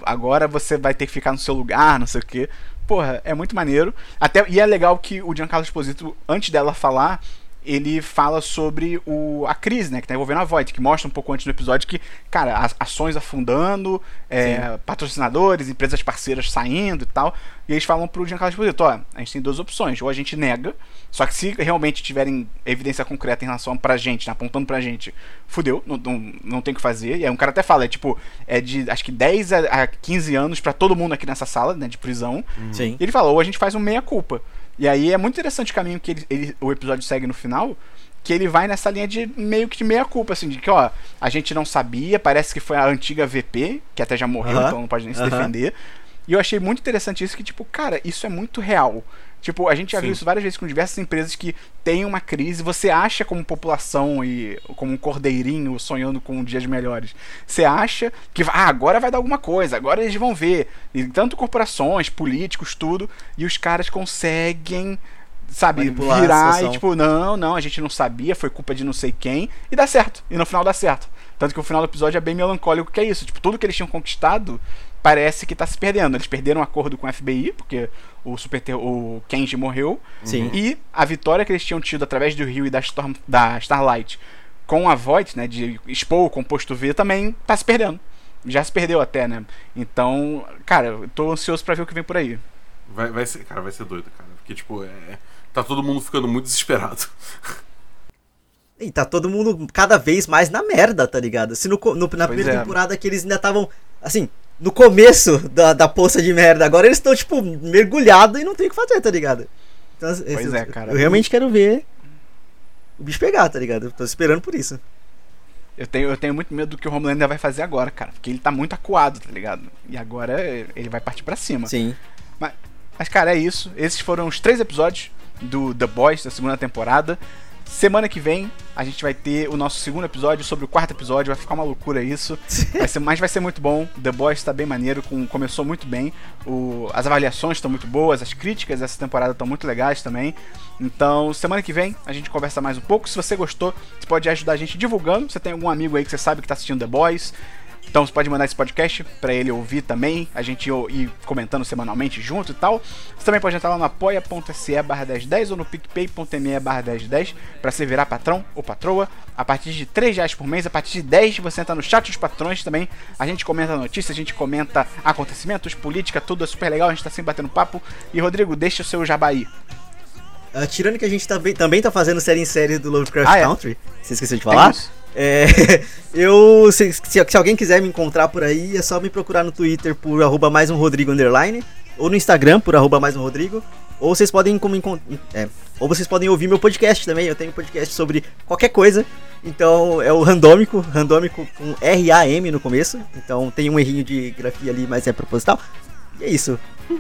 agora você vai ter que ficar no seu lugar, não sei o quê. Porra, é muito maneiro. Até, e é legal que o Giancarlo Esposito, antes dela falar, ele fala sobre o, a crise, né, que tá envolvendo a Void, que mostra um pouco antes do episódio que, cara, as ações afundando, é, patrocinadores, empresas parceiras saindo e tal. E eles falam pro Giancarlo Esposito, ó, a gente tem duas opções, ou a gente nega, só que se realmente tiverem evidência concreta em relação pra gente, né, apontando pra gente, fudeu, não, não, não tem o que fazer. E aí um cara até fala, é tipo, é de acho que 10 a, a 15 anos pra todo mundo aqui nessa sala, né, de prisão. Sim. E ele fala, ou a gente faz um meia-culpa. E aí é muito interessante o caminho que ele, ele- o episódio segue no final, que ele vai nessa linha de meio que de meia-culpa, assim, de que, ó, a gente não sabia, parece que foi a antiga VP, que até já morreu, Aham. então não pode nem se Aham. defender. E eu achei muito interessante isso, que, tipo, cara, isso é muito real. Tipo, a gente já Sim. viu isso várias vezes com diversas empresas que têm uma crise, você acha como população e como um cordeirinho sonhando com dias melhores. Você acha que ah, agora vai dar alguma coisa, agora eles vão ver. E tanto corporações, políticos, tudo, e os caras conseguem, sabe, Manipular virar e tipo, não, não, a gente não sabia, foi culpa de não sei quem, e dá certo. E no final dá certo. Tanto que o final do episódio é bem melancólico, que é isso. Tipo, tudo que eles tinham conquistado parece que tá se perdendo. Eles perderam o acordo com o FBI, porque o super o Kenji morreu. Sim. E a vitória que eles tinham tido através do Rio e da, Storm, da Starlight com a Void, né, de expor o composto V, também tá se perdendo. Já se perdeu até, né? Então, cara, eu tô ansioso pra ver o que vem por aí. Vai, vai ser, cara, vai ser doido, cara. Porque, tipo, é. Tá todo mundo ficando muito desesperado. (laughs) E tá todo mundo cada vez mais na merda, tá ligado? Se no, no- na Pois primeira é. temporada que eles ainda estavam, assim, no começo da, da poça de merda, agora eles estão, tipo, mergulhados e não tem o que fazer, tá ligado? Então, Pois é, cara. Eu realmente quero ver o bicho pegar, tá ligado? Eu tô esperando por isso. Eu tenho, eu tenho muito medo do que o Homelander vai fazer agora, cara. Porque ele tá muito acuado, tá ligado? E agora ele vai partir pra cima. Sim. Mas, mas, cara, é isso. Esses foram os três episódios do The Boys da segunda temporada. Semana que vem a gente vai ter o nosso segundo episódio sobre o quarto episódio. Vai ficar uma loucura isso. Vai ser, mas vai ser muito bom. The Boys tá bem maneiro, com, começou muito bem. O- as avaliações estão muito boas, as críticas dessa temporada estão muito legais também. Então, semana que vem a gente conversa mais um pouco. Se você gostou, você pode ajudar a gente divulgando. Você tem algum amigo aí que você sabe que tá assistindo The Boys. Então você pode mandar esse podcast pra ele ouvir também, a gente ir comentando semanalmente junto e tal. Você também pode entrar lá no apoia.se barra 1010 ou no picpay.me barra 1010 pra você virar patrão ou patroa. A partir de 3 reais por mês, a partir de 10 você entra no chat dos patrões também. A gente comenta notícias, a gente comenta acontecimentos, política, tudo é super legal, a gente tá sempre batendo papo. E Rodrigo, deixa o seu jabaí. Ah, tirando que a gente também, também tá fazendo série em série do Lovecraft Ah, é? Country, você esqueceu de falar? isso. É, (laughs) eu, se, se, alguém quiser me encontrar por aí, é só me procurar no Twitter por arroba mais um Rodrigo underline, ou no Instagram por arroba mais um Rodrigo, ou vocês podem como é, ou vocês podem ouvir meu podcast também, eu tenho podcast sobre qualquer coisa, então é o Randômico, Randômico com R-A-M no começo, então tem um errinho de grafia ali, mas é proposital, e é isso,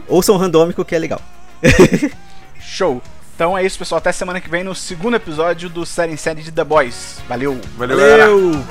ouçam o Randômico que é legal. (laughs) Show. Então é isso, pessoal. Até semana que vem no segundo episódio do Série em Série de The Boys. Valeu! Valeu, galera. Valeu!